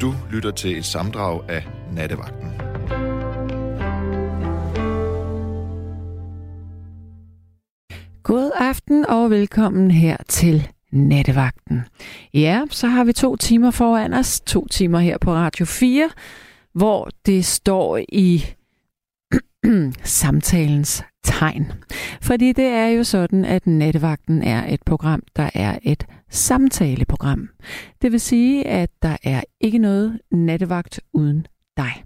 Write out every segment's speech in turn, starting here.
Du lytter til et samdrag af Nattevagten. God aften og velkommen her til Nattevagten. Ja, så har vi to timer foran os, to timer her på Radio 4, hvor det står i samtalens tegn. Fordi det er jo sådan, at Nattevagten er et program, der er et samtaleprogram. Det vil sige, at der er ikke noget nattevagt uden dig.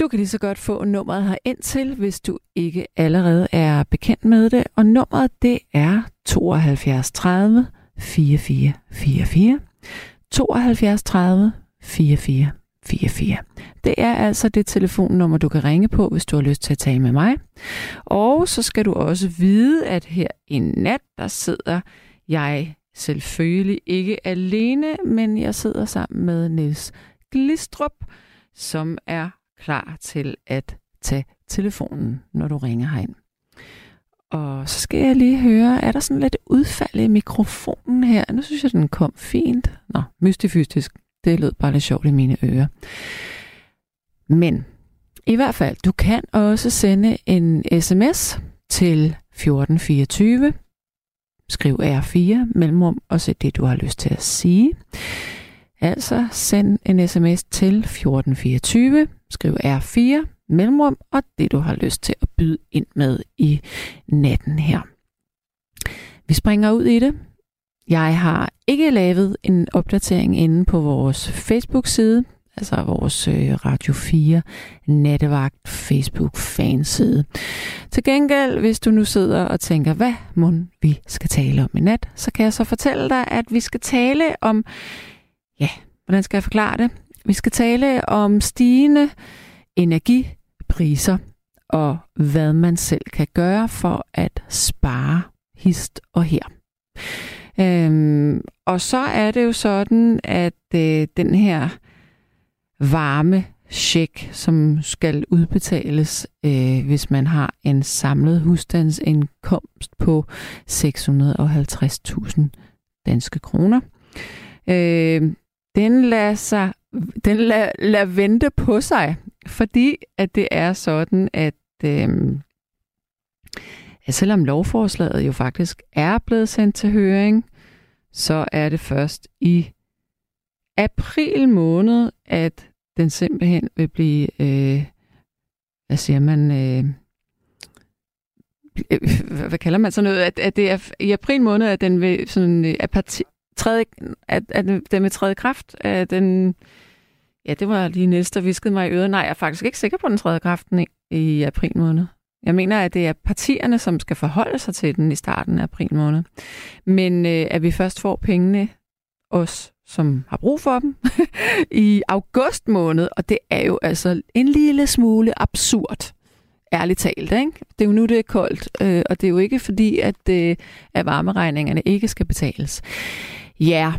Du kan lige så godt få nummeret her ind til, hvis du ikke allerede er bekendt med det. Og nummeret det er 72 30 44 44. 72 30 44 44. Det er altså det telefonnummer, du kan ringe på, hvis du har lyst til at tale med mig. Og så skal du også vide, at her i nat, der sidder jeg selvfølgelig ikke alene, men jeg sidder sammen med Niels Glistrup, som er klar til at tage telefonen, når du ringer herind. Og så skal jeg lige høre, er der sådan lidt udfald i mikrofonen her? Nu synes jeg, den kom fint. Nå, mystifystisk. Det lød bare lidt sjovt i mine ører. Men i hvert fald, du kan også sende en sms til 1424. Skriv R4 mellemrum og sæt det, du har lyst til at sige. Altså send en sms til 1424. Skriv R4 mellemrum og det, du har lyst til at byde ind med i natten her. Vi springer ud i det. Jeg har ikke lavet en opdatering inde på vores Facebook-side, altså vores øh, Radio 4 Nattevagt Facebook-fanside. Til gengæld, hvis du nu sidder og tænker, hvad må vi skal tale om i nat, så kan jeg så fortælle dig, at vi skal tale om, ja, hvordan skal jeg forklare det? Vi skal tale om stigende energipriser og hvad man selv kan gøre for at spare hist og her. Øhm, og så er det jo sådan, at øh, den her varme check, som skal udbetales, øh, hvis man har en samlet husstandsindkomst på 650.000 danske kroner. Øh, den lader sig den lader, lader vente på sig, fordi at det er sådan, at øh, selvom lovforslaget jo faktisk er blevet sendt til høring, så er det først i april måned, at den simpelthen vil blive, øh, hvad siger man, øh, øh hvad kalder man sådan noget, at, at det er i april måned, at den vil sådan, øh, at, parti, træde, at, at den vil træde kraft, at den, ja, det var lige næste, der viskede mig i øret. Nej, jeg er faktisk ikke sikker på, at den træder kraften i, i april måned. Jeg mener, at det er partierne, som skal forholde sig til den i starten af april måned. Men øh, at vi først får pengene, os som har brug for dem, i august måned, og det er jo altså en lille smule absurd, ærligt talt. Ikke? Det er jo nu, det er koldt, øh, og det er jo ikke fordi, at, øh, at varmeregningerne ikke skal betales. Ja,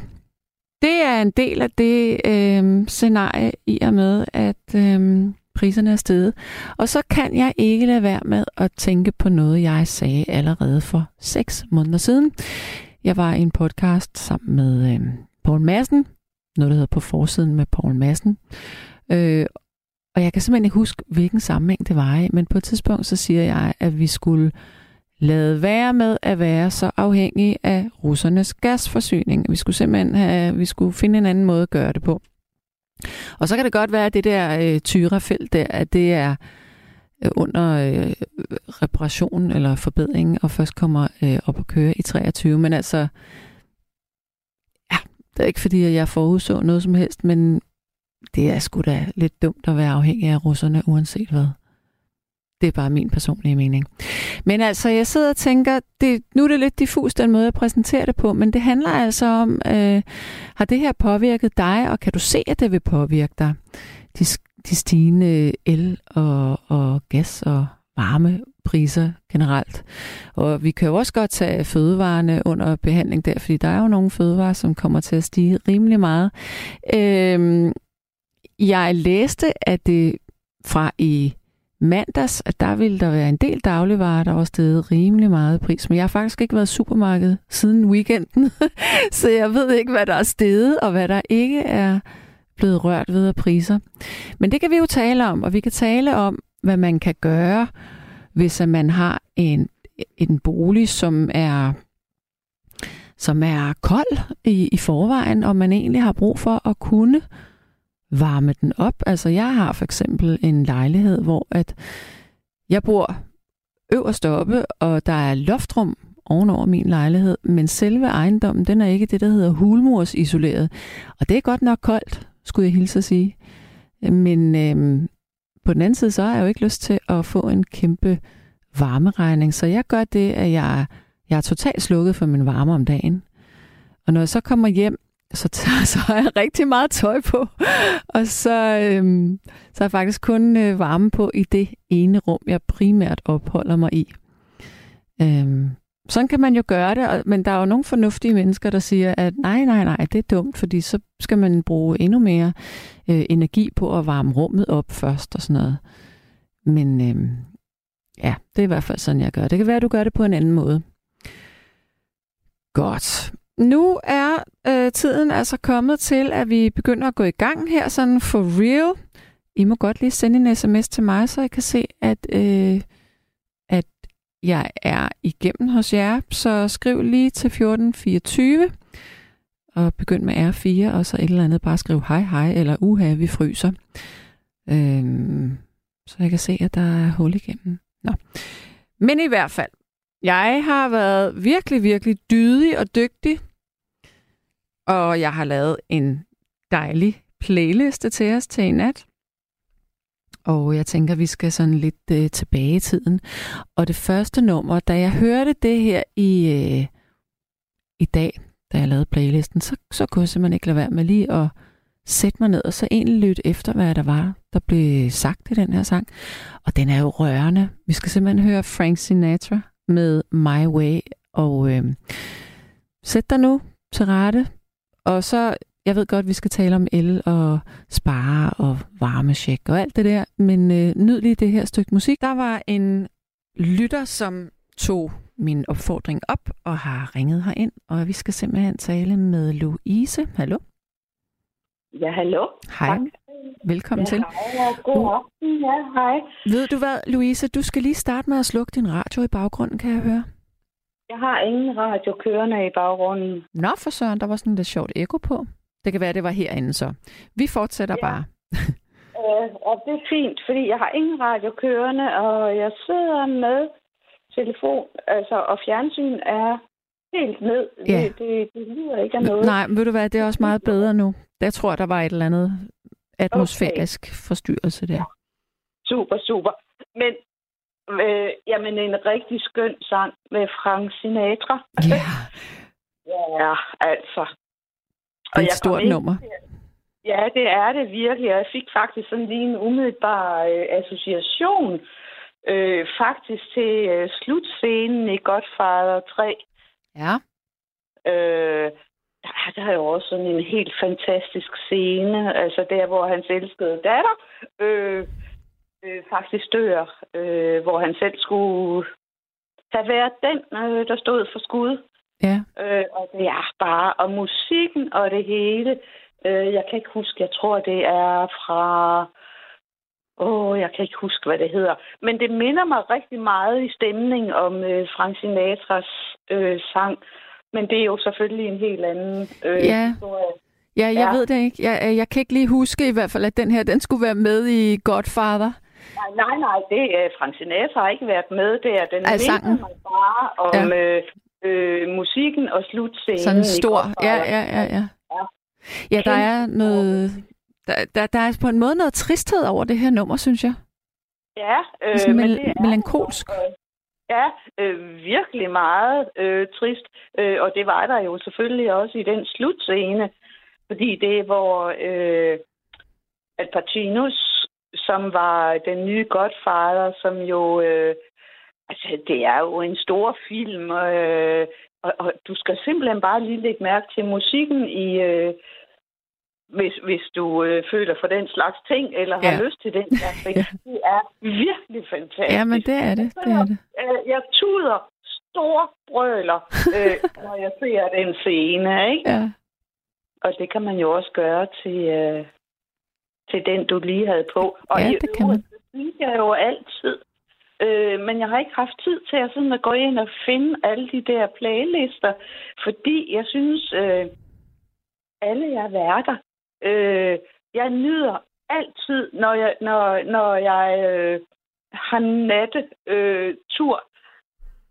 det er en del af det øh, scenarie i og med, at... Øh, priserne er steget. Og så kan jeg ikke lade være med at tænke på noget, jeg sagde allerede for seks måneder siden. Jeg var i en podcast sammen med øh, Paul Madsen, noget der hedder På forsiden med Paul Madsen. Øh, og jeg kan simpelthen ikke huske, hvilken sammenhæng det var i, men på et tidspunkt så siger jeg, at vi skulle lade være med at være så afhængige af russernes gasforsyning. Vi skulle simpelthen have, vi skulle finde en anden måde at gøre det på. Og så kan det godt være, at det der øh, tyrafelt der, at det er øh, under øh, reparation eller forbedring, og først kommer øh, op at køre i 23. Men altså, ja, det er ikke fordi, at jeg forudså noget som helst, men det er sgu da lidt dumt at være afhængig af russerne, uanset hvad. Det er bare min personlige mening. Men altså, jeg sidder og tænker, det, nu er det lidt diffus den måde, jeg præsenterer det på, men det handler altså om, øh, har det her påvirket dig, og kan du se, at det vil påvirke dig? De, de stigende el- og, og gas- og varmepriser generelt. Og vi kan jo også godt tage fødevarene under behandling der, fordi der er jo nogle fødevarer, som kommer til at stige rimelig meget. Øh, jeg læste, at det fra i mandags, at der ville der være en del dagligvarer, der var steget rimelig meget pris. Men jeg har faktisk ikke været i supermarkedet siden weekenden, så jeg ved ikke, hvad der er steget og hvad der ikke er blevet rørt ved af priser. Men det kan vi jo tale om, og vi kan tale om, hvad man kan gøre, hvis man har en, en bolig, som er som er kold i, i forvejen, og man egentlig har brug for at kunne varme den op. Altså jeg har for eksempel en lejlighed, hvor at jeg bor øverst oppe, og der er loftrum ovenover min lejlighed, men selve ejendommen, den er ikke det, der hedder hulmursisoleret. Og det er godt nok koldt, skulle jeg hilse at sige. Men øhm, på den anden side, så har jeg jo ikke lyst til at få en kæmpe varmeregning, så jeg gør det, at jeg, jeg er totalt slukket for min varme om dagen. Og når jeg så kommer hjem, så, så har jeg rigtig meget tøj på, og så, øhm, så har jeg faktisk kun øh, varme på i det ene rum, jeg primært opholder mig i. Øhm, sådan kan man jo gøre det, men der er jo nogle fornuftige mennesker, der siger, at nej, nej, nej, det er dumt, fordi så skal man bruge endnu mere øh, energi på at varme rummet op først og sådan noget. Men øhm, ja, det er i hvert fald sådan, jeg gør. Det kan være, at du gør det på en anden måde. Godt. Nu er øh, tiden altså kommet til, at vi begynder at gå i gang her, sådan for real. I må godt lige sende en sms til mig, så jeg kan se, at, øh, at jeg er igennem hos jer. Så skriv lige til 1424 og begynd med R4, og så et eller andet bare skriv hej hej, eller uha, vi fryser. Øhm, så jeg kan se, at der er hul igennem. Nå. Men i hvert fald, jeg har været virkelig, virkelig dydig og dygtig, og jeg har lavet en dejlig playliste til os til i nat. Og jeg tænker, vi skal sådan lidt øh, tilbage i tiden. Og det første nummer, da jeg hørte det her i, øh, i dag, da jeg lavede playlisten, så, så kunne jeg simpelthen ikke lade være med lige at sætte mig ned og så egentlig lytte efter, hvad der var, der blev sagt i den her sang. Og den er jo rørende. Vi skal simpelthen høre Frank Sinatra med My Way. Og øh, sæt dig nu til rette. Og så, jeg ved godt, vi skal tale om el og spare og varmesjek og alt det der, men øh, nyd lige det her stykke musik. Der var en lytter, som tog min opfordring op og har ringet herind, og vi skal simpelthen tale med Louise. Hallo? Ja, hallo. Hej. Tak. Velkommen ja, til. Hej, god aften. Ja, hej. Ved du hvad, Louise, du skal lige starte med at slukke din radio i baggrunden, kan jeg høre. Jeg har ingen radio kørende i baggrunden. Nå, for søren, der var sådan lidt sjovt ekko på. Det kan være, det var herinde så. Vi fortsætter ja. bare. øh, og det er fint, fordi jeg har ingen radio kørende, og jeg sidder med telefon, altså, og fjernsyn er helt ned. Ja. Det, det, det lyder ikke af noget. Nej, ved du hvad, det er også meget bedre nu. Jeg tror, der var et eller andet atmosfærisk okay. forstyrrelse der. Super, super. Men øh, jamen, en rigtig skøn sang med Frank Sinatra. Ja. ja, altså. Det er et stort nummer. Ja, det er det virkelig. Jeg fik faktisk sådan lige en umiddelbar øh, association øh, faktisk til øh, slutscenen i Godfather 3. Ja. Øh, der, der er jo også sådan en helt fantastisk scene, altså der, hvor hans elskede datter øh, øh, faktisk dør, øh, hvor han selv skulle have været den, øh, der stod for skud. Ja. Øh, og det er bare, og musikken og det hele, øh, jeg kan ikke huske, jeg tror, det er fra, åh, jeg kan ikke huske, hvad det hedder, men det minder mig rigtig meget i stemning om øh, Frank Sinatras øh, sang, men det er jo selvfølgelig en helt anden øh, Ja. historie. Ja, jeg Ja. ved det ikke. Jeg, jeg kan ikke lige huske i hvert fald, at den her, den skulle være med i Godfather. Nej, nej, nej, det er Frank Sinatra har ikke været med der. Den sangen. mig bare om øh, øh, musikken og slutscenen. Sådan stor. Ja, ja, ja, ja. Ja. Ja, der er noget... Der, der, der er på en måde noget tristhed over det her nummer, synes jeg. Ja, øh, Sådan men mel- det er melankolsk. Øh, Ja, øh, virkelig meget øh, trist. Øh, og det var der jo selvfølgelig også i den slutscene. Fordi det er, hvor øh, Al Pacino, som var den nye Godfather, som jo... Øh, altså, det er jo en stor film. Øh, og, og du skal simpelthen bare lige lægge mærke til musikken i... Øh, hvis, hvis du øh, føler for den slags ting, eller har Ja. lyst til den slags ting. Det er virkelig fantastisk. Ja, men det er det. Det er det. Øh, jeg tuder stor brøler, øh, når jeg ser den scene, ikke? Ja. Og det kan man jo også gøre til, øh, til den, du lige havde på. Og Ja, i det kan man. øvrigt, så synes jeg jo altid, øh, men jeg har ikke haft tid til at, sådan at gå ind og finde alle de der playlister, fordi jeg synes, øh, alle jer værter, øh, jeg nyder altid, når jeg, når, når jeg øh, har natte øh, tur,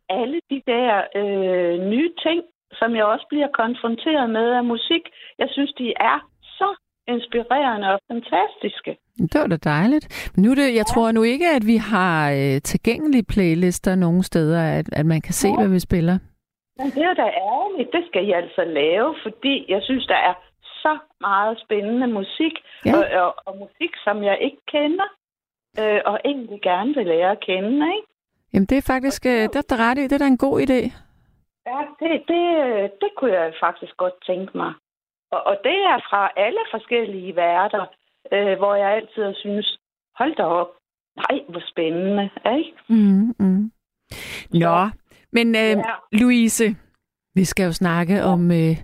alle de der øh, nye ting, som jeg også bliver konfronteret med af musik, jeg synes, de er så inspirerende og fantastiske. Det var da dejligt. Men nu det, jeg tror nu ikke, at vi har øh, tilgængelige playlister nogen steder, at, at man kan se, Ja. hvad vi spiller. Men det er da ærgerligt. Det skal jeg altså lave, fordi jeg synes, der er så meget spændende musik, Ja. og, og, og musik, som jeg ikke kender, øh, og egentlig gerne vil lære at kende, ikke? Jamen, det er faktisk, øh, det er der ret i. Det er da en god idé. Ja, det, det, det kunne jeg faktisk godt tænke mig. Og, og det er fra alle forskellige værter, øh, hvor jeg altid har synes, hold da op, nej, hvor spændende, ikke? Mm, mm. Nå, men øh, Ja. Louise, vi skal jo snakke ja. om øh,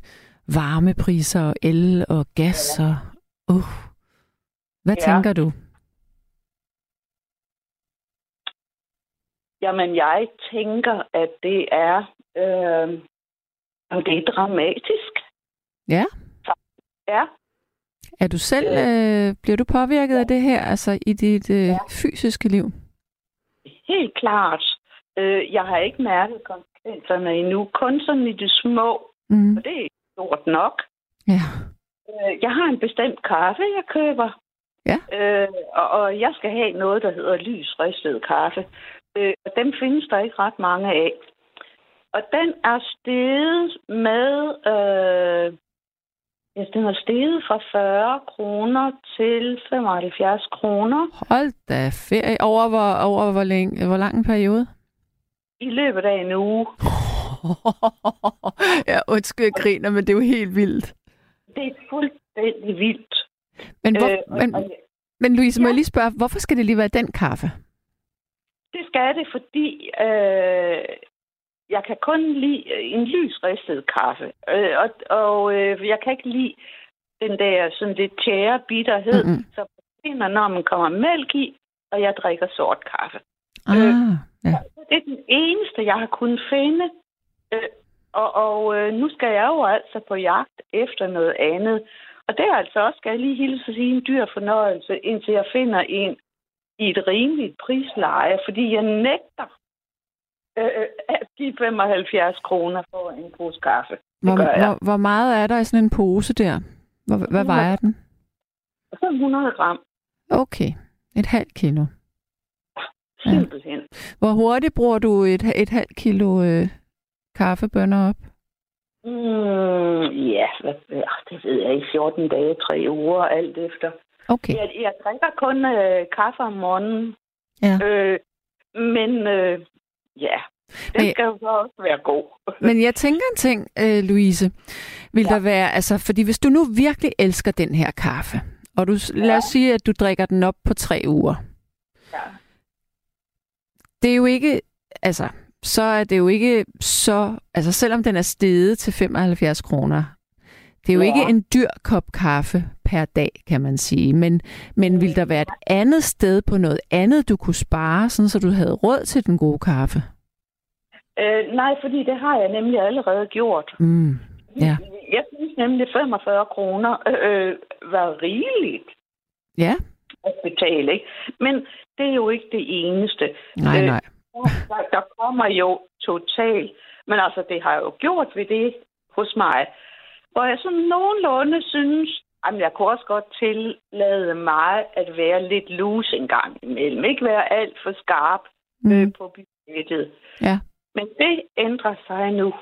varmepriser og el og gas og... Uh. Hvad Ja. tænker du? Jamen, jeg tænker, at det er, øh, det er dramatisk. Ja. Ja, Er du selv, øh, bliver du påvirket af det her, altså i dit øh, Ja. fysiske liv? helt klart. Øh, jeg har ikke mærket konsekvenserne endnu, kun sådan i det små, Mm. og det er stort nok. Ja. Øh, Jeg har en bestemt kaffe, jeg køber. Ja. Øh, og, og jeg skal have noget, der hedder lys ristet kaffe. Øh, og dem findes der ikke ret mange af. Og den er steget med... Øh, ja, den er steget fra 40 kroner til 75 kroner Hold da ferie. Over hvor, over hvor, længe, hvor lang en periode? i løbet af en uge. ja, undskyld, jeg griner, men det er jo helt vildt. Det er fuldstændig vildt. Men, hvor, Øh, men, og- men Louise, må Ja. jeg lige spørge, hvorfor skal det lige være den kaffe? Det skal det, fordi øh, jeg kan kun lide en lysristet kaffe. Øh, og og øh, jeg kan ikke lide den der sådan lidt tjære bitterhed, mm-hmm. forsvinder, når man kommer mælk i, og jeg drikker sort kaffe. Ah, ja. Det er den eneste, jeg har kunnet finde. Øh, og og øh, nu skal jeg jo altså på jagt efter noget andet. Og det er altså også, skal jeg lige hilse sige, en dyr fornøjelse, indtil jeg finder en i et rimeligt prisleje, fordi jeg nægter øh, at give 75 kroner for en pose kaffe. Det Hvor, gør jeg. hvor, hvor meget er der i sådan en pose der? Hvor, hvad vejer den? Så 100 gram, Okay, et halvt kilo. Ja. simpelthen. Hvor hurtigt bruger du et, et halvt kilo øh, kaffebønner op? Mm, ja, hvad, ja, det ved jeg ikke. 14 dage, 3 uger, alt efter. Okay, Jeg, jeg drikker kun øh, kaffe om morgenen. Ja. Øh, men øh, ja, den Men- skal jo så også være god. men jeg tænker en ting, øh, Louise. Vil ja. Ja. der være, altså, fordi hvis du nu virkelig elsker den her kaffe, og du, lad os sige, at du drikker den op på tre uger, Ja. det er jo ikke, altså, så er det jo ikke så, altså selvom den er steget til 75 kroner, det er jo Ja. ikke en dyr kop kaffe per dag, kan man sige. Men, men vil der være et andet sted på noget andet, du kunne spare, sådan så du havde råd til den gode kaffe? Øh, nej, fordi det har jeg nemlig allerede gjort. Mm. Ja. Jeg synes nemlig 45 kroner øh, var rigeligt Ja, at betale. Ikke? Men det er jo ikke det eneste. nej, Øh, nej. Der, der kommer jo totalt, men altså det har jeg jo gjort ved det hos mig, hvor jeg sådan nogenlunde synes, at jeg kunne også godt tillade mig at være lidt loose en gang imellem. Ikke være alt for skarp øh, Mm. på budgettet. Ja. Men det ændrer sig nu.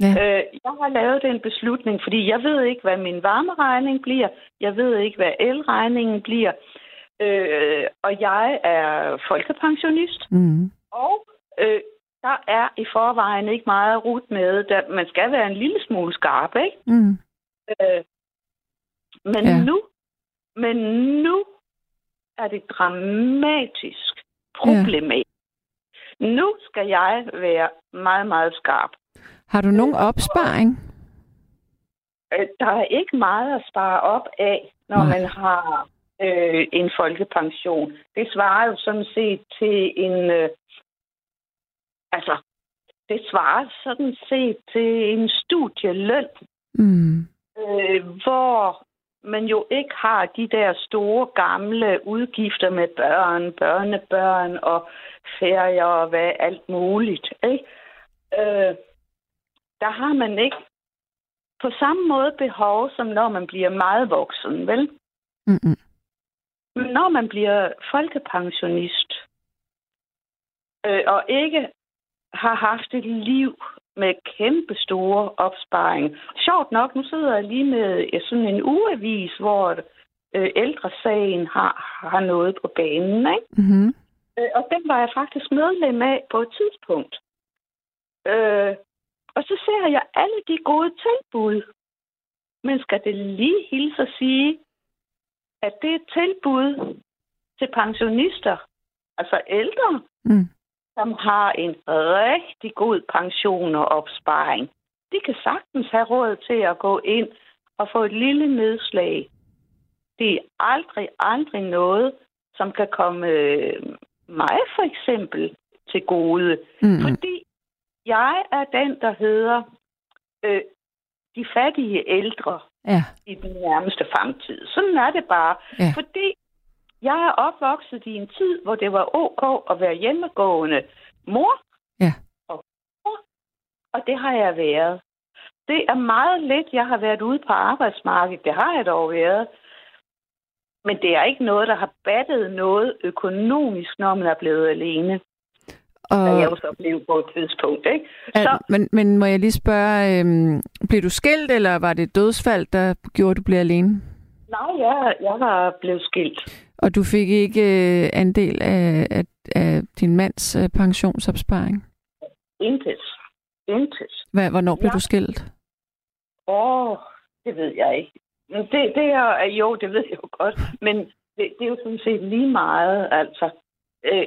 Ja. Øh, jeg har lavet den beslutning, fordi jeg ved ikke, hvad min varmeregning bliver. Jeg ved ikke, hvad elregningen bliver. Øh, og jeg er folkepensionist. Mm. Og øh, der er i forvejen ikke meget rut med. Der, man skal være en lille smule skarp, ikke? Mm. Øh, men Ja. nu, men nu er det dramatisk problematisk. Ja. Nu skal jeg være meget, meget skarp. Har du nogen opsparing? Øh, Der er ikke meget at spare op af, når Nej. man har øh, en folkepension. Det svarer jo sådan set til en... Øh, altså, det svarer sådan set til en studieløn, Mm. øh, hvor man jo ikke har de der store gamle udgifter med børn, børnebørn og ferier og hvad alt muligt. Ikke? Øh, der har man ikke på samme måde behov, som når man bliver meget voksen, vel? Mm-mm. Men når man bliver folkepensionist, øh, og ikke har haft et liv med kæmpe store opsparing. Sjovt nok, nu sidder jeg lige med sådan en ugeavis, hvor øh, ældresagen har, har noget på banen, ikke? Mm-hmm. Øh, og den var jeg faktisk medlem af på et tidspunkt. Øh, og så ser jeg alle de gode tilbud. Men skal det lige hilse at sige, at det er et tilbud til pensionister, altså ældre, Mm. Som har en rigtig god pension og opsparing. De kan sagtens have råd til at gå ind og få et lille nedslag. Det er aldrig, aldrig noget, som kan komme øh, mig for eksempel til gode. Mm. Fordi jeg er den, der hedder øh, de fattige ældre Ja. i den nærmeste fremtid. Sådan er det bare. Ja. Fordi jeg er opvokset i en tid, hvor det var ok at være hjemmegående mor. Ja. Og mor. Og det har jeg været. Det er meget lidt, jeg har været ude på arbejdsmarkedet. Det har jeg dog været. Men det er ikke noget, der har battet noget økonomisk, når man er blevet alene. Og, jeg jo så blev på et tidspunkt, ikke? Så men, men må jeg lige spørge, øhm, blev du skilt, eller var det et dødsfald, der gjorde, at du blev alene? nej, jeg, jeg var blevet skilt. Og du fik ikke øh, andel af, af, af din mands øh, pensionsopsparing? Intet. Intet. Hvad, hvornår blev Ja. du skilt? Åh, oh, det ved jeg ikke. Det, det er, jo, det ved jeg jo godt, men det, det er jo sådan set lige meget, altså. Øh,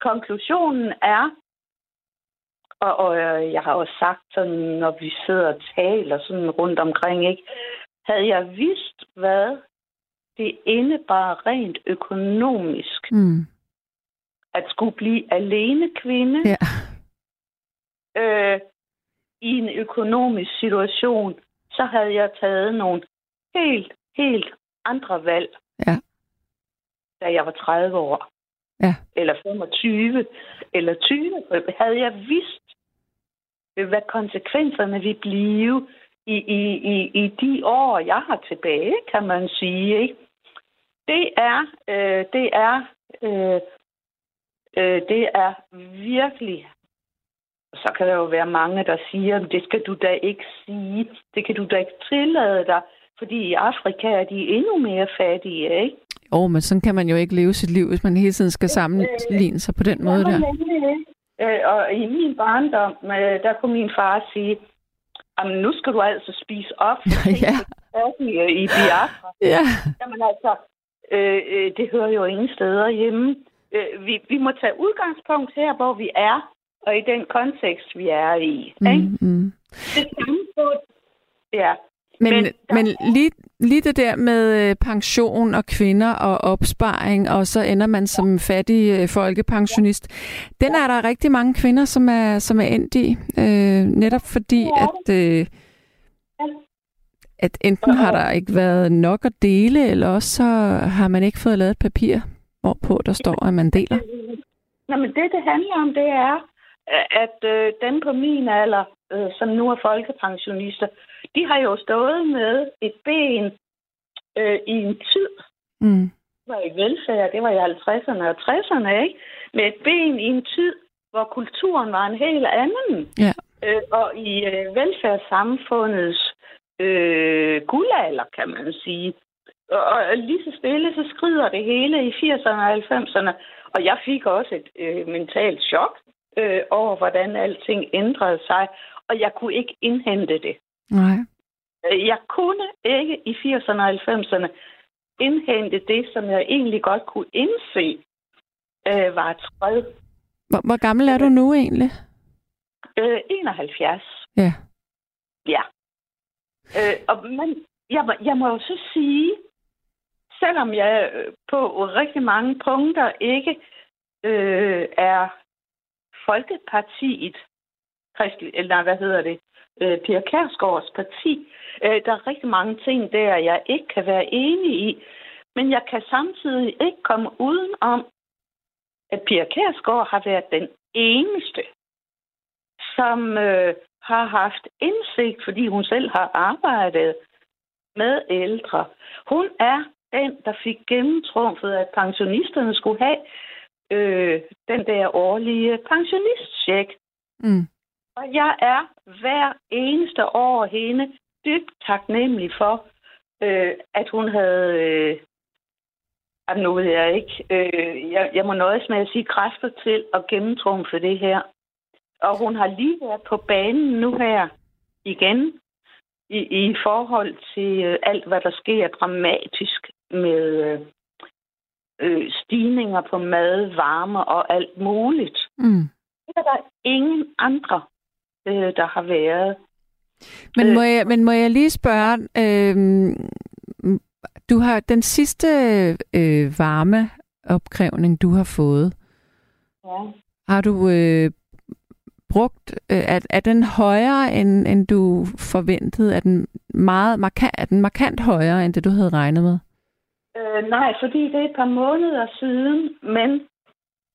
konklusionen er, og, og øh, jeg har også sagt sådan, når vi sidder og taler sådan rundt omkring, ikke? Havde jeg vidst, hvad det indebar rent økonomisk, Mm. at skulle blive alene kvinde, Ja. øh, i en økonomisk situation, så havde jeg taget nogle helt, helt andre valg, Ja. da jeg var 30 år. Ja. Eller 25, eller 20. Havde jeg vidst, øh, hvad konsekvenserne vil blive i, i, i, i de år, jeg har tilbage, kan man sige. Ikke? Det er, øh, det er, øh, øh, det er virkelig så kan der jo være mange, der siger, det skal du da ikke sige, det kan du da ikke tillade dig, fordi i Afrika er de endnu mere fattige, ikke? Jo, men sådan kan man jo ikke leve sit liv, hvis man hele tiden skal sammenligne sig på den måde der. Øh, og i min barndom, øh, der kunne min far sige, Jamen, nu skal du altså spise op, Ja. i Biafra. Ja. Jamen altså, øh, øh, det hører jo ingen steder hjemme. Øh, vi, vi må tage udgangspunkt her, hvor vi er, og i den kontekst, vi er i. Ikke? Mm, mm. Det samme på, ja. Men, Men der- men lige, lige det der med øh, pension og kvinder og opsparing, og så ender man som fattig øh, folkepensionist, den er der rigtig mange kvinder, som er, som er endt i. Øh, netop fordi, at, øh, at enten har der ikke været nok at dele, eller også så har man ikke fået lavet et papir, hvorpå der står, at man deler. Nå, men det, det handler om, det er, at øh, dem på min alder, øh, som nu er folkepensionister, de har jo stået med et ben øh, i en tid, Mm. det var i velfærd, det var i 50'erne og 60'erne, ikke? Med et ben i en tid, hvor kulturen var en helt anden. Ja. Øh, og i øh, velfærdssamfundets øh, guldalder, kan man sige. Og, lige så stille, så skrider det hele i 80'erne og 90'erne. Og jeg fik også et øh, mentalt chok øh, over, hvordan alting ændrede sig. Og jeg kunne ikke indhente det. Nej. Øh, Jeg kunne ikke i 80'erne og 90'erne indhente det, som jeg egentlig godt kunne indse øh, var et skred. Hvor, hvor gammel er du nu egentlig? Øh, 71. Ja. Ja. Øh, og, men jeg, jeg må jo så sige, selvom jeg øh, på rigtig mange punkter ikke øh, er Folkepartiet, Kristelig, eller hvad hedder det, øh, Pia Kærsgaards parti. Øh, der er rigtig mange ting der, jeg ikke kan være enig i. Men jeg kan samtidig ikke komme uden om, at Pia Kærsgaard har været den eneste, som øh, har haft indsigt, fordi hun selv har arbejdet med ældre. Hun er den, der fik gennemtrumfet, at pensionisterne skulle have øh, den der årlige pensionistcheck. Mm. Og jeg er hver eneste år hende dybt taknemmelig for, øh, at hun havde... Øh, nu ved jeg ikke. Øh, jeg, jeg må nøjes med at sige kræfter til at gennemtrumfe det her. Og hun har lige været på banen nu her igen i, i forhold til øh, alt, hvad der sker dramatisk med øh, øh, stigninger på mad, varme og alt muligt. Mm. Det er der ingen andre, øh, der har været. Men må, øh, jeg, men må jeg lige spørge, øh, du har den sidste øh, varmeopkrævning, du har fået, ja. har du øh, brugt, øh, er, er den højere, end, end du forventede? Er den, meget markant, er den markant højere, end det du havde regnet med? Øh, nej, fordi det er et par måneder siden, men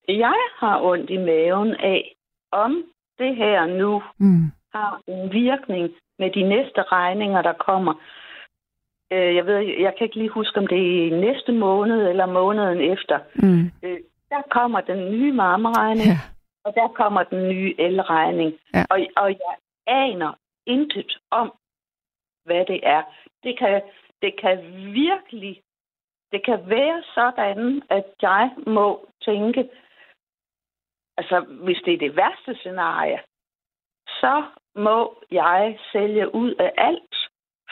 jeg har ondt i maven af, om det her nu mm. har en virkning med de næste regninger, der kommer. Øh, jeg ved, jeg kan ikke lige huske, om det er i næste måned eller måneden efter. Mm. Øh, der kommer den nye varmeregning. Ja og der kommer den nye elregning. Ja. Og, og jeg aner intet om, hvad det er. Det kan, det kan virkelig, det kan være sådan, at jeg må tænke, altså hvis det er det værste scenarie, så må jeg sælge ud af alt,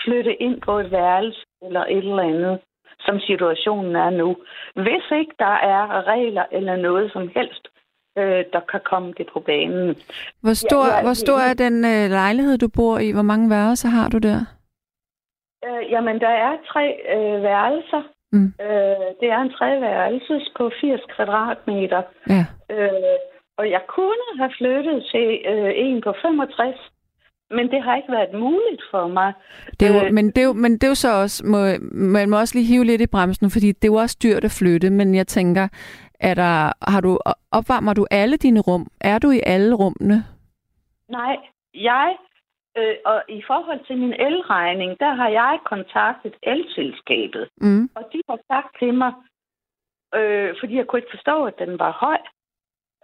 flytte ind på et værelse eller et eller andet, som situationen er nu. Hvis ikke der er regler eller noget som helst, øh, der kan komme det på banen. Hvor stor, ja, hvor stor er den øh, lejlighed, du bor i? Hvor mange værelser har du der? Øh, jamen, der er tre øh, værelser. Mm. Øh, det er en treværelses på 80 kvadratmeter. Ja. Øh, og jeg kunne have flyttet til øh, en på 65, men det har ikke været muligt for mig. Det er jo, øh, men, det er jo, men det er jo så også, må, man må også lige hive lidt i bremsen, fordi det er jo også dyrt at flytte, men jeg tænker, er der, har du, opvarmer du alle dine rum? Er du i alle rummene? Nej, jeg, øh, og i forhold til min elregning, der har jeg kontaktet elselskabet. Mm. Og de har sagt til mig, øh, fordi jeg kunne ikke forstå, at den var høj.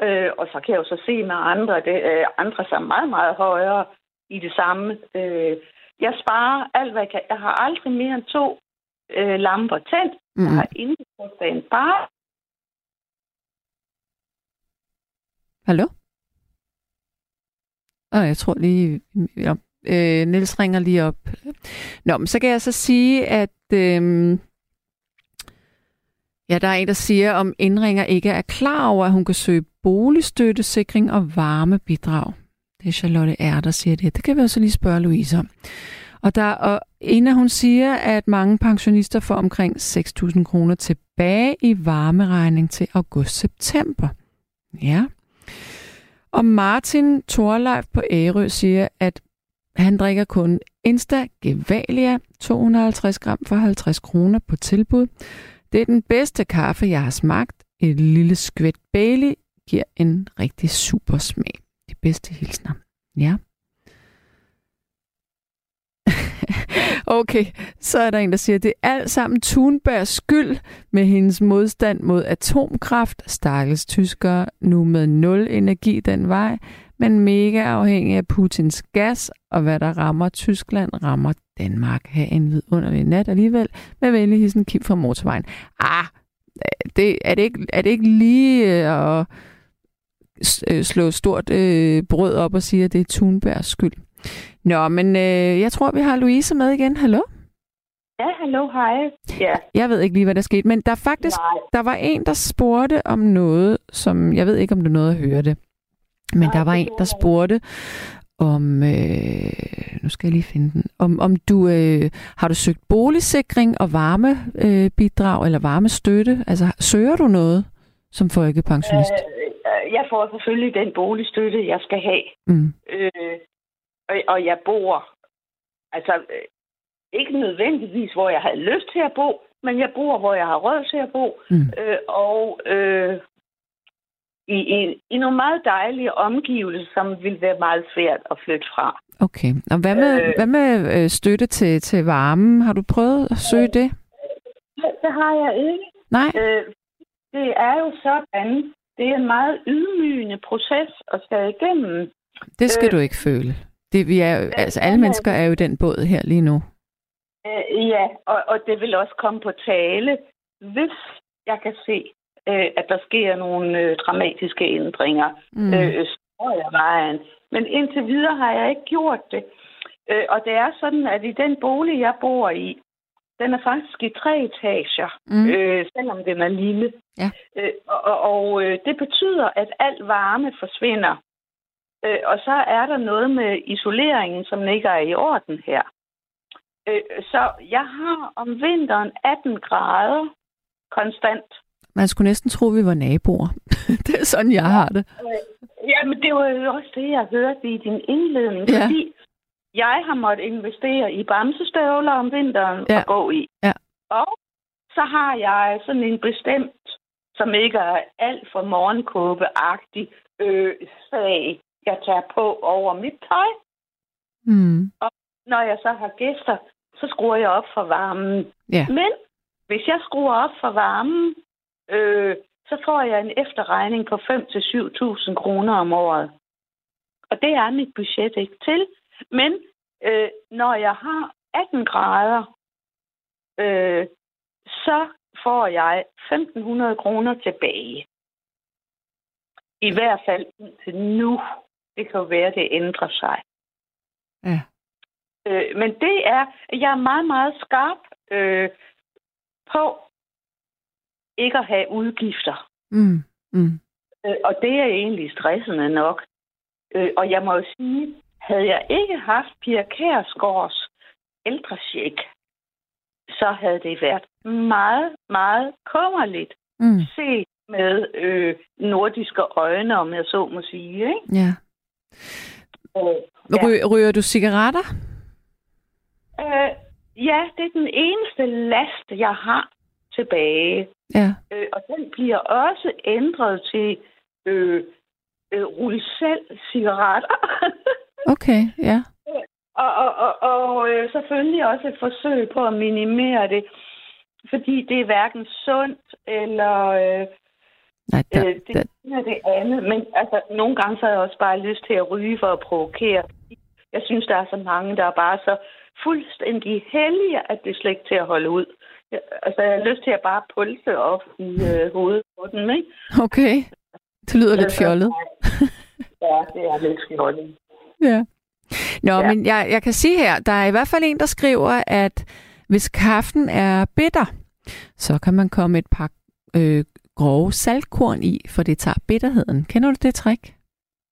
Øh, og så kan jeg jo så se med andre, det, øh, andre som er meget, meget højere i det samme. Øh, jeg sparer alt, hvad jeg kan. Jeg har aldrig mere end to øh, lamper tændt. Mm. Jeg har intet på bare Hallo? Og jeg tror lige... Ja, øh, Niels ringer lige op. Nå, men så kan jeg så sige, at... Øh, ja, der er en, der siger, om indringer ikke er klar over, at hun kan søge boligstøtte, sikring og varmebidrag. Det er Charlotte R., der siger det. Det kan vi også lige spørge Louise om. Og, der, og Ina, hun siger, at mange pensionister får omkring 6.000 kroner tilbage i varmeregning til august-september. Ja. Og Martin Thorleif på Ærø siger, at han drikker kun Insta Gevalia 250 gram for 50 kroner på tilbud. Det er den bedste kaffe, jeg har smagt. Et lille skvæt Bailey giver en rigtig super smag. De bedste hilsner. Ja. okay, så er der en, der siger, at det er alt sammen Thunbergs skyld med hendes modstand mod atomkraft. Stakkels tyskere nu med nul energi den vej, men mega afhængig af Putins gas, og hvad der rammer Tyskland, rammer Danmark. Her en vidunderlig nat alligevel, med venlig hilsen Kim fra motorvejen. Ah, det, er, det ikke, er det ikke lige øh, at øh, slå stort øh, brød op og sige, at det er Thunbergs skyld? Nå, men øh, jeg tror, vi har Louise med igen. Hallo? Ja, hallo, hej. Ja. Jeg ved ikke lige, hvad der skete, men der faktisk, Nej. der var en, der spurgte om noget, som, jeg ved ikke, om du nåede at høre det, men Nej, der var en, der spurgte, om, øh, nu skal jeg lige finde den, om, om du øh, har du søgt boligsikring og varmebidrag øh, bidrag, eller varmestøtte? Altså, søger du noget som folkepensionist? Øh, jeg får selvfølgelig den boligstøtte, jeg skal have. Mm. Øh, og, og jeg bor, altså øh, ikke nødvendigvis, hvor jeg har lyst til at bo, men jeg bor, hvor jeg har råd til at bo. Mm. Øh, og øh, i, i, i nogle meget dejlige omgivelser, som vil være meget svært at flytte fra. Okay. Og hvad med, øh, hvad med øh, støtte til, til varmen? Har du prøvet at søge det? Det, har jeg ikke. Nej. Øh, det er jo sådan, det er en meget ydmygende proces at skal igennem. Det skal Øh, du ikke føle. Det, vi er, altså, alle mennesker er jo i den båd her lige nu. Øh, ja, og, og det vil også komme på tale, hvis jeg kan se, øh, at der sker nogle øh, dramatiske ændringer. Mm. Øh, så jeg vejen. Men indtil videre har jeg ikke gjort det. Øh, og det er sådan, at i den bolig, jeg bor i, den er faktisk i tre etager, Mm. øh, selvom den er lille. Ja. Øh, og og, og øh, det betyder, at al varme forsvinder. Øh, og så er der noget med isoleringen, som ikke er i orden her. Øh, så jeg har om vinteren 18 grader konstant. Man skulle næsten tro, vi var naboer. det er sådan, jeg har det. Jamen, det var jo også det, jeg hørte i din indledning, Ja. fordi jeg har måttet investere i bamsestøvler om vinteren Ja. at gå i. Ja. Og så har jeg sådan en bestemt, som ikke er alt for morgenkåbe-agtig øh, sag, jeg tager på over mit tøj. Mm. Når jeg så har gæster, så skruer jeg op for varmen. Ja. Men hvis jeg skruer op for varmen, øh, så får jeg en efterregning på 5-7.000 kroner om året. Og det er mit budget ikke til. Men øh, når jeg har 18 grader, øh, så får jeg 1.500 kroner tilbage. I hvert fald til nu. Det kan jo være, det ændrer sig. Ja. Øh, men det er, jeg er meget, meget skarp øh, på ikke at have udgifter. Mm. Mm. Øh, og det er egentlig stressende nok. Øh, og jeg må jo sige, havde jeg ikke haft Pia Kærsgaards ældrecheck, så havde det været meget, meget kummerligt Mm. set med øh, nordiske øjne, om jeg så må sige. Ikke? Ja. Øh, Ry- ryger du cigaretter? øh, ja, det er den eneste last, jeg har tilbage. Ja. Øh, og den bliver også ændret til øh, øh, rulle selv cigaretter. Okay, ja. og og, og, og øh, selvfølgelig også et forsøg på at minimere det. Fordi det er hverken sundt eller øh, Nej, der, øh, det der, er det andet. Men altså, nogle gange så har jeg også bare lyst til at ryge for at provokere. Jeg synes, der er så mange, der er bare så fuldstændig heldige, at det er slet ikke til at holde ud. Jeg, altså, jeg har lyst til at bare pulse op i øh, hovedet på den, ikke? okay. Det lyder lidt fjollet. Ja, det er lidt fjollet. Ja. Nå. Ja. men jeg, jeg kan sige her, der er i hvert fald en, der skriver, at hvis kaffen er bitter, så kan man komme et par øh, grove saltkorn i, for det tager bitterheden. Kender du det trick?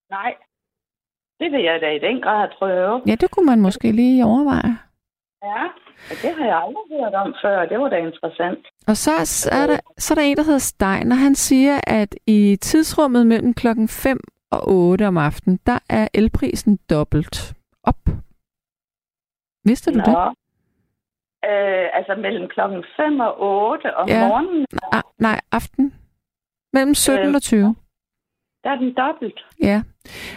Nej, det vil jeg da i den grad prøve. Ja, det kunne man måske lige overveje. Ja, og det har jeg aldrig hørt om før. Det var da interessant. Og så er der, så er der en, der hedder Stein, og han siger, at i tidsrummet mellem klokken 5 og 8 om aftenen, der er elprisen dobbelt op. Vidste du det? Øh, altså mellem klokken 5 og 8 om Ja. morgenen, Nej, nej, aften. Mellem 17 Øh. og 20. der er den dobbelt. Ja,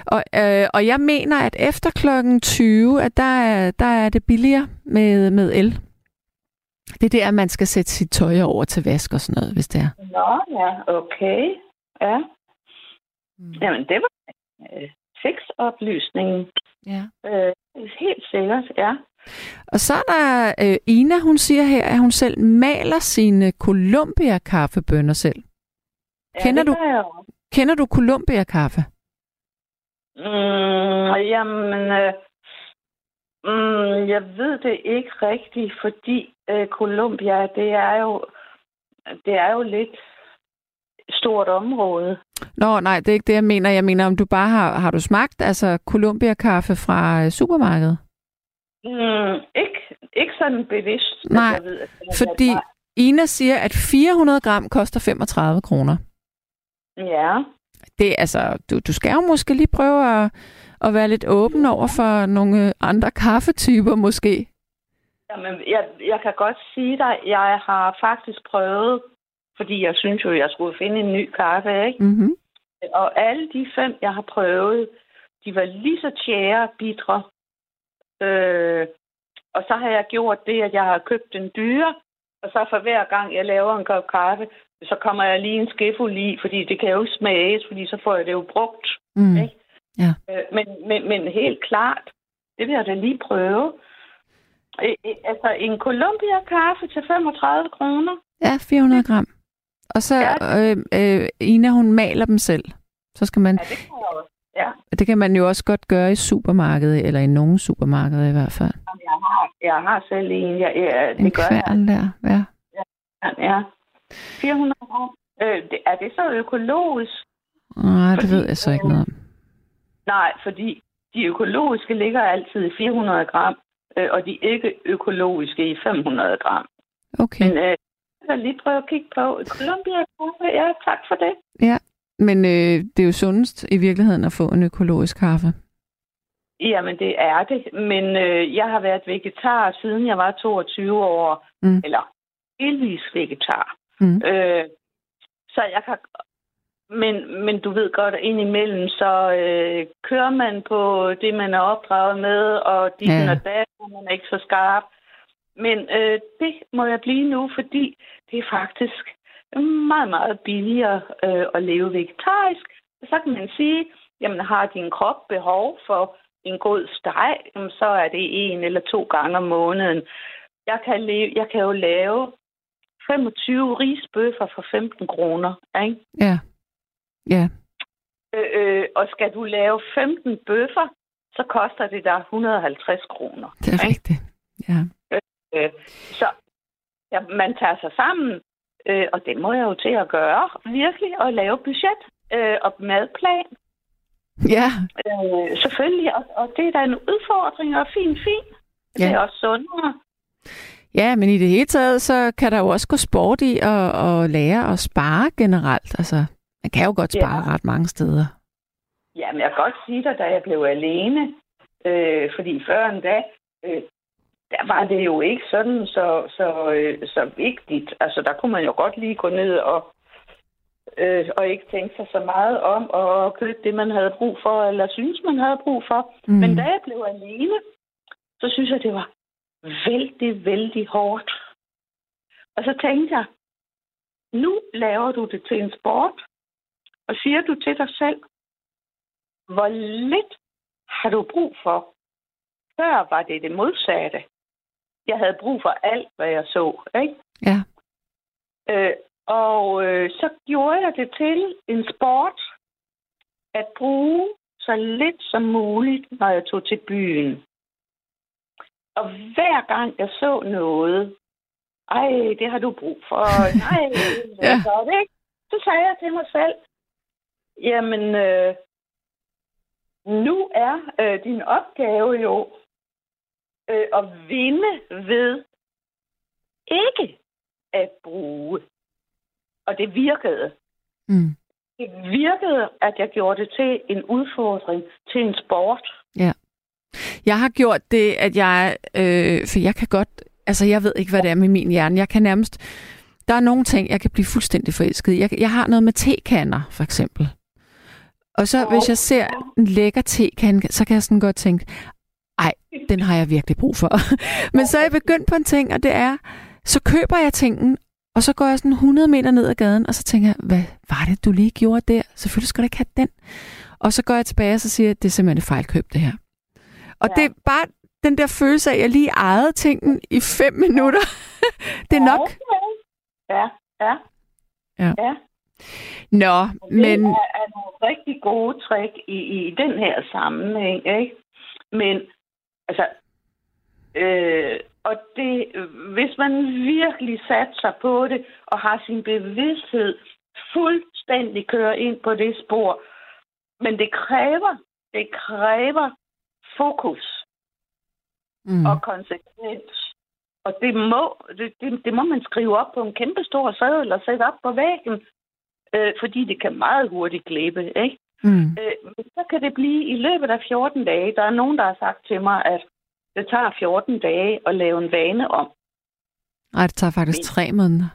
og, øh, og jeg mener, at efter klokken 20, at der er, der er det billigere med, med el. Det er der, man skal sætte sit tøj over til vask og sådan noget, hvis det er. Nå, ja, okay. Ja. Mm. Jamen, det var øh, sexoplysningen. Ja. Øh, helt sikkert, ja. Og så er der øh, Ina, hun siger her, at hun selv maler sine Columbia-kaffebønner selv. ja Kender du-. Kender du Columbia-kaffe? Mm, jamen, øh, mm, jeg ved det ikke rigtigt, fordi øh, Columbia, det er jo, det er jo lidt stort område. Nå, nej, det er ikke det, jeg mener. Jeg mener, om du bare har, har du smagt altså Columbia-kaffe fra øh, supermarkedet? Mm, ikke, ikke sådan bevidst. at Nej, jeg ved, at er Fordi. Ina siger, at 400 gram koster 35 kroner. Ja, Det er altså, du, du skal jo måske lige prøve at, at være lidt åben over for nogle andre kaffetyper måske. Jamen, jeg, jeg kan godt sige dig, jeg har faktisk prøvet, fordi jeg synes jo, jeg skulle finde en ny kaffe, ikke? Mm-hmm. Og alle de fem, jeg har prøvet, de var lige så tjære bitre. Øh, og så har jeg gjort det, at jeg har købt den dyre, og så for hver gang, jeg laver en kop kaffe, så kommer jeg lige en skefuld i, fordi det kan jo ikke smages, fordi så får jeg det jo brugt. Mm. Ikke? Ja. Øh, men, men, men helt klart, det vil jeg da lige prøve. Øh, øh, altså en Columbia-kaffe til 35 kroner. Ja, 400 gram. Og så øh, øh, Ina, hun maler dem selv. Så skal man, Ja, det kan jeg også. Ja, det kan man jo også godt gøre i supermarkedet, eller i nogle supermarkeder i hvert fald. Jeg har, jeg har selv en. Jeg, jeg, En det gør jeg. kværn der, ja. Ja. 400 gram. Øh, det, er det så økologisk? Nej, det Fordi, ved jeg så ikke noget om. Nej, fordi de økologiske ligger altid i 400 gram, øh, og de ikke økologiske i 500 gram. Okay. Men øh, jeg lige prøve at kigge på Columbia. Ja, tak for det. Ja, men øh, det er jo sundest i virkeligheden at få en økologisk kaffe. Jamen, det er det. Men øh, jeg har været vegetar, siden jeg var 22 år. Mm. Eller delvis vegetar. Mm. Øh, så jeg kan... Men, men du ved godt, at indimellem, så øh, kører man på det, man er opdraget med, og de Ja. og og man er ikke så skarp. Men øh, det må jeg blive nu, fordi det er faktisk meget, meget billigere øh, at leve vegetarisk. Så kan man sige, jamen har din krop behov for en god steg, så er det en eller to gange om måneden. Jeg kan, leve, jeg kan jo lave 25 risbøffer for 15 kroner. Ikke? Ja. Ja. Øh, øh, og skal du lave 15 bøffer, så koster det dig 150 kroner. Det er ikke? rigtigt. Ja. Øh, så ja, man tager sig sammen, øh, og det må jeg jo til at gøre, virkelig, og lave budget øh, og madplan. Ja. Øh, selvfølgelig, og, og det er da en udfordring, og fint, fint. Ja. Det er også sundere. Ja, men i det hele taget, så kan der jo også gå sport i at, at lære at spare generelt. Altså, man kan jo godt spare Ja. ret mange steder. Jamen, jeg kan godt sige dig, da jeg blev alene, øh, fordi før en dag, øh, der var det jo ikke sådan så, så, øh, så vigtigt. Altså, der kunne man jo godt lige gå ned og, øh, og ikke tænke sig så meget om og købe det, man havde brug for, eller synes, man havde brug for. Mm. Men da jeg blev alene, så synes jeg, det var vældig, vældig hårdt. Og så tænkte jeg, nu laver du det til en sport, og siger du til dig selv, hvor lidt har du brug for? Før var det det modsatte. Jeg havde brug for alt, hvad jeg så. Ikke? Ja. Øh, og øh, så gjorde jeg det til en sport at bruge så lidt som muligt, når jeg tog til byen. Og hver gang jeg så noget, ej, det har du brug for, nej, det Ja. godt, ikke? Så sagde jeg til mig selv, jamen, øh, nu er øh, din opgave jo øh, at vinde ved ikke at bruge. Og det virkede. Mm. Det virkede, at jeg gjorde det til en udfordring, til en sport. Jeg har gjort det, at jeg... Øh, for jeg kan godt... Altså, jeg ved ikke, hvad det er med min hjerne. Jeg kan nærmest... Der er nogle ting, jeg kan blive fuldstændig forelsket i. Jeg, jeg har noget med tekanner, for eksempel. Og så, Ja. hvis jeg ser en lækker tekande, så kan jeg sådan godt tænke, ej, den har jeg virkelig brug for. Men så er jeg begyndt på en ting, og det er, så køber jeg tingen, og så går jeg sådan 100 meter ned ad gaden, og så tænker jeg, hvad var det, du lige gjorde der? Selvfølgelig skal du ikke have den. Og så går jeg tilbage, og så siger jeg, det er simpelthen et fejlkøb, det her. Og Ja. det er bare den der følelse af, at jeg lige ejede tingen i fem minutter. det er nok. Ja, ja. Ja. ja. Nå, Men... men Det er, er nogle rigtig gode trick i, i den her sammenhæng, ikke? Men, altså, øh, og det, hvis man virkelig satser på det, og har sin bevidsthed fuldstændig køre ind på det spor. Men det kræver, det kræver fokus mm. og konsekvens. Og det må, det, det, det må man skrive op på en kæmpe stor sædel og sætte op på væggen, øh, fordi det kan meget hurtigt glippe, ikke? Mm. Øh, så kan det blive i løbet af 14 dage. Der er nogen, der har sagt til mig, at det tager 14 dage at lave en vane om. Nej, det tager faktisk tre måneder.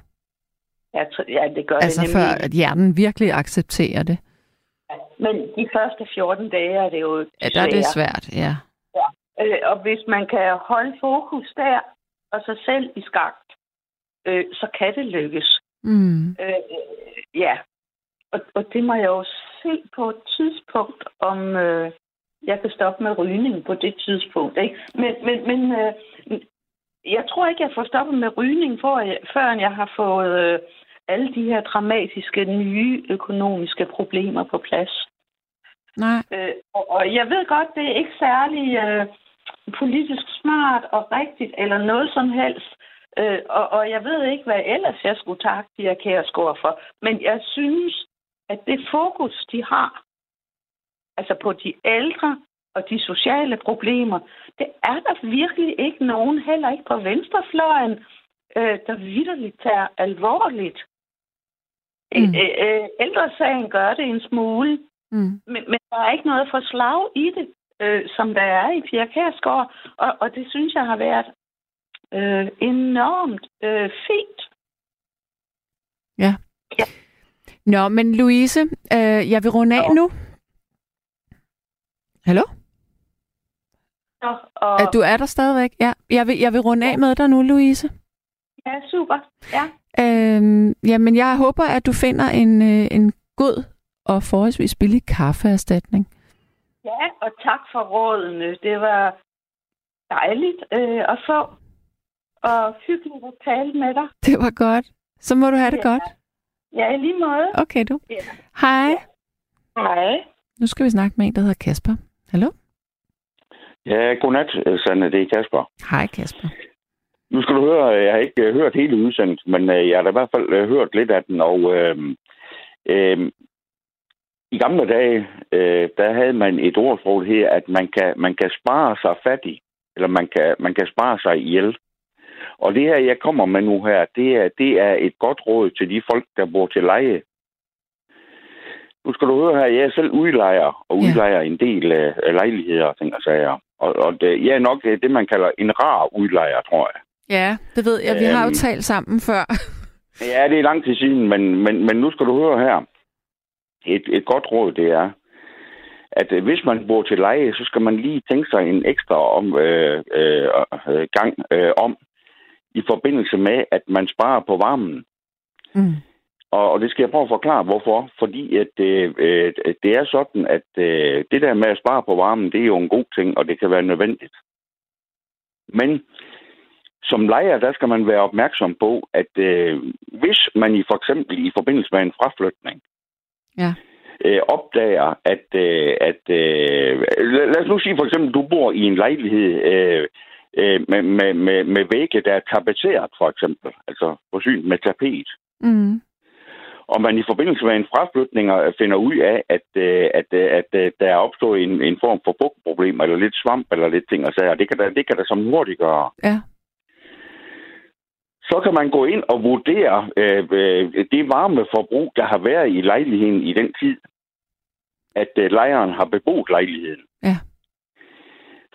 Ja, ja det gør altså det nemlig. før at hjernen virkelig accepterer det. Ja, men de første 14 dage er det jo Ja, der er det svært, ja. ja. Øh, og hvis man kan holde fokus der, og sig selv i skagt, øh, så kan det lykkes. Mm. Øh, ja, og, og det må jeg jo se på et tidspunkt, om øh, jeg kan stoppe med rygning på det tidspunkt. Ikke? Men, men, men øh, jeg tror ikke, jeg får stoppet med rygning, for, før jeg har fået øh, alle de her dramatiske nye økonomiske problemer på plads. Nej. Øh, og, og jeg ved godt, det er ikke særlig øh, politisk smart og rigtigt eller noget som helst. Øh, og, og jeg ved ikke, hvad ellers jeg skulle takke de her kærescore for. Men jeg synes, at det fokus, de har, altså på de ældre og de sociale problemer, det er der virkelig ikke nogen, heller ikke på venstrefløjen, øh, der vidderligt tager alvorligt. Mm. Øh, øh, ældresagen gør det en smule, mm. men, men der er ikke noget for slag i det, øh, som der er i Pia Kærsgaard, og, og det synes jeg har været øh, enormt øh, fint. Ja. ja. Nå, men Louise, øh, jeg vil runde af nu. Hallo? Ja, og... Er du er der stadigvæk? Ja. Jeg vil, jeg vil runde af med dig nu, Louise. Ja, super. Ja. Øhm, jamen, jeg håber, at du finder en, øh, en god og forholdsvis billig kaffeerstatning. Ja, og tak for rådene. Det var dejligt øh, at få, og hyggeligt at tale med dig. Det var godt. Så må du have det ja. godt. Ja, i lige måde. Okay, du. Ja. Hej. Ja. Hej. Nu skal vi snakke med en, der hedder Kasper. Hallo? Ja, godnat, Sanne. Det er Kasper. Hej, Kasper. Nu skal du høre, jeg har ikke hørt hele udsendelsen, men øh, jeg har da i hvert fald øh, hørt lidt af den, og øh, øh, i gamle dage, øh, der havde man et ordsprog her, at man kan, man kan spare sig fattig, eller man kan, man kan spare sig ihjel. Og det her, jeg kommer med nu her, det er, det er et godt råd til de folk, der bor til leje. Nu skal du høre her, jeg er selv udlejer, og udlejer ja. en del af lejligheder og ting og sager. Og, og det, jeg er nok det, man kalder en rar udlejer, tror jeg. Ja, det ved jeg. Vi har jo øhm, talt sammen før. ja, det er lang tid siden, men, men, men nu skal du høre her. Et, et godt råd, det er, at øh, hvis man bor til leje, så skal man lige tænke sig en ekstra om, øh, øh, øh gang øh, om, i forbindelse med, at man sparer på varmen. Mm. Og, og det skal jeg prøve at forklare, hvorfor. Fordi at, øh, øh, det er sådan, at øh, det der med at spare på varmen, det er jo en god ting, og det kan være nødvendigt. Men som lejer, der skal man være opmærksom på, at øh, hvis man i for eksempel i forbindelse med en fraflytning ja. øh, opdager, at, øh, at øh, lad os nu sige for eksempel, du bor i en lejlighed øh, øh, med, med, med, med vægge, der er tapetseret for eksempel, altså forsynet med tapet. Mm. Og man i forbindelse med en fraflytning finder ud af, at, øh, at, øh, at, at der er opstået en, en form for bugtproblem, eller lidt svamp, eller lidt ting og sager. Det kan der, det kan der som hurtigt gøre. Ja så kan man gå ind og vurdere øh, øh, det varmeforbrug, der har været i lejligheden i den tid, at øh, lejeren har beboet lejligheden. Ja.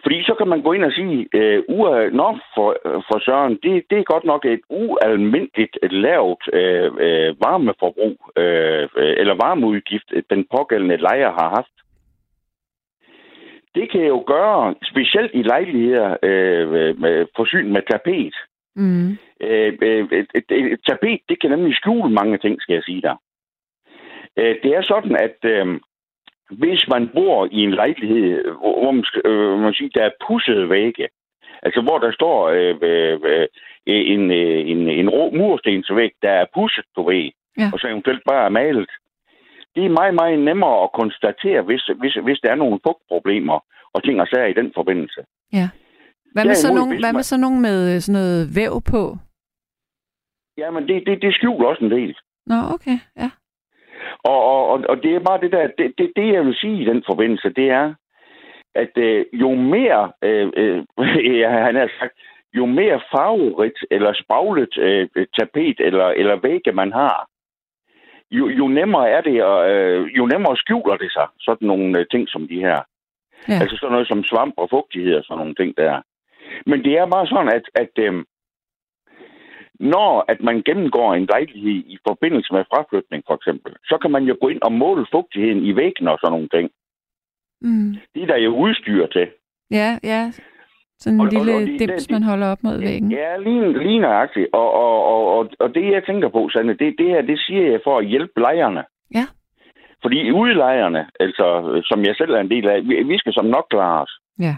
Fordi så kan man gå ind og sige, øh, nok for, for Søren, det, det er godt nok et ualmindeligt lavt øh, øh, varmeforbrug, øh, eller varmeudgift, den pågældende lejer har haft. Det kan jo gøre, specielt i lejligheder øh, med forsyn med tapet. Mm. Øh, øh, et, et, et tapet, det kan nemlig skjule mange ting, skal jeg sige der. Øh, det er sådan, at øh, hvis man bor i en lejlighed, hvor man, øh, man siger, der er pussede vægge, altså hvor der står øh, øh, øh en, øh, en, en rå murstensvæg, der er pusset på væg, ja. og så eventuelt bare er malet, det er meget, meget nemmere at konstatere, hvis, hvis, hvis der er nogle fugtproblemer og ting og sager i den forbindelse. Ja. Hvad med, så nogen, hvad med så nogen med øh, sådan noget væv på? Jamen, det, det, det skjuler også en del. Nå, okay, ja. Og, og, og, det er bare det der, det, det, det jeg vil sige i den forbindelse, det er, at øh, jo mere, øh, øh, han har sagt, jo mere farverigt eller spaglet øh, tapet eller, eller vægge man har, jo, jo nemmere er det, og, øh, jo nemmere skjuler det sig, sådan nogle øh, ting som de her. Ja. Altså sådan noget som svamp og fugtighed og sådan nogle ting der. Men det er bare sådan, at, at øh, når at man gennemgår en lejlighed i forbindelse med fraflytning for eksempel, så kan man jo gå ind og måle fugtigheden i væggen og sådan nogle ting. Mm. Det er der jo udstyr til. Ja, ja. Sådan en og, lille og, og dims, man holder op mod væggen. Ja, lige, lige nøjagtigt. Og, og, og, og, og det, jeg tænker på, Sande, det, det her, det siger jeg for at hjælpe lejerne. Ja. Fordi udlejerne, altså, som jeg selv er en del af, vi, vi skal som nok klare os. Ja.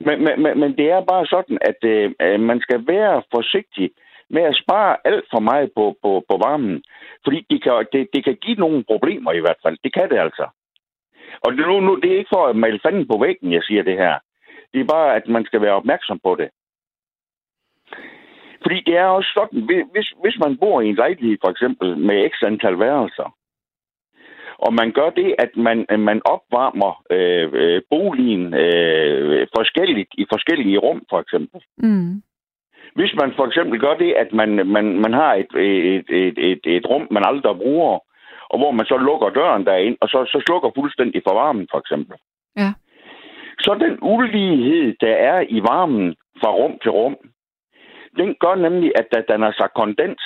Men, men, men det er bare sådan, at øh, man skal være forsigtig med at spare alt for meget på, på, på varmen. Fordi det kan, det, det kan give nogle problemer i hvert fald. Det kan det altså. Og det, nu, nu, det er ikke for at male fanden på væggen, jeg siger det her. Det er bare, at man skal være opmærksom på det. Fordi det er også sådan, hvis, hvis man bor i en lejlighed for eksempel med x antal værelser, og man gør det, at man, man opvarmer øh, øh, boligen øh, forskelligt i forskellige rum, for eksempel. Mm. Hvis man for eksempel gør det, at man, man, man har et, et, et, et, et rum, man aldrig bruger, og hvor man så lukker døren derind, og så, så slukker fuldstændig for varmen, for eksempel. Ja. Så den ulighed, der er i varmen fra rum til rum, den gør nemlig, at der danner sig kondens.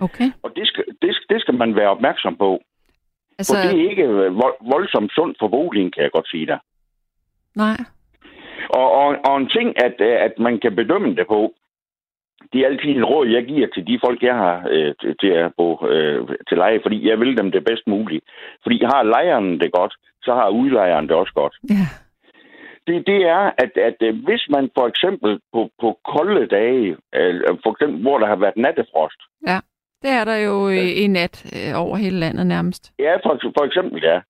Okay. Og det skal, det, det skal man være opmærksom på. Altså... For det er ikke vold, voldsomt sundt for boligen, kan jeg godt sige dig. Nej. Og, og, og en ting, at, at man kan bedømme det på, det er altid en råd, jeg giver til de folk, jeg har øh, til at bo øh, til leje, fordi jeg vil dem det bedst muligt. Fordi har lejeren det godt, så har udlejeren det også godt. Ja. Det, det er, at, at øh, hvis man for eksempel på, på kolde dage, øh, for eksempel hvor der har været nattefrost. Ja, det er der jo i, i nat øh, over hele landet nærmest. Ja, for, for eksempel, ja.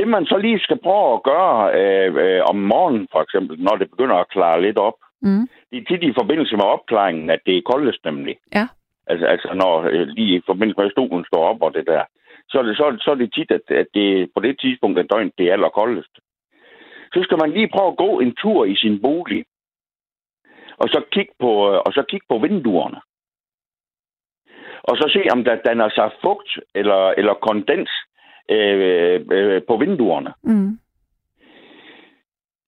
Det man så lige skal prøve at gøre øh, øh, om morgenen, for eksempel, når det begynder at klare lidt op, mm. det er tit i forbindelse med opklaringen, at det er koldest nemlig. Ja. Altså, altså når øh, lige i forbindelse med, at stolen står op og det der så er det, så, så er det tit, at, at det på det tidspunkt af døgnet, det er allerkoldest. Så skal man lige prøve at gå en tur i sin bolig, og så kigge på, og så kigge på vinduerne. Og så se, om der danner sig fugt eller, eller kondens øh, øh, på vinduerne. Mm.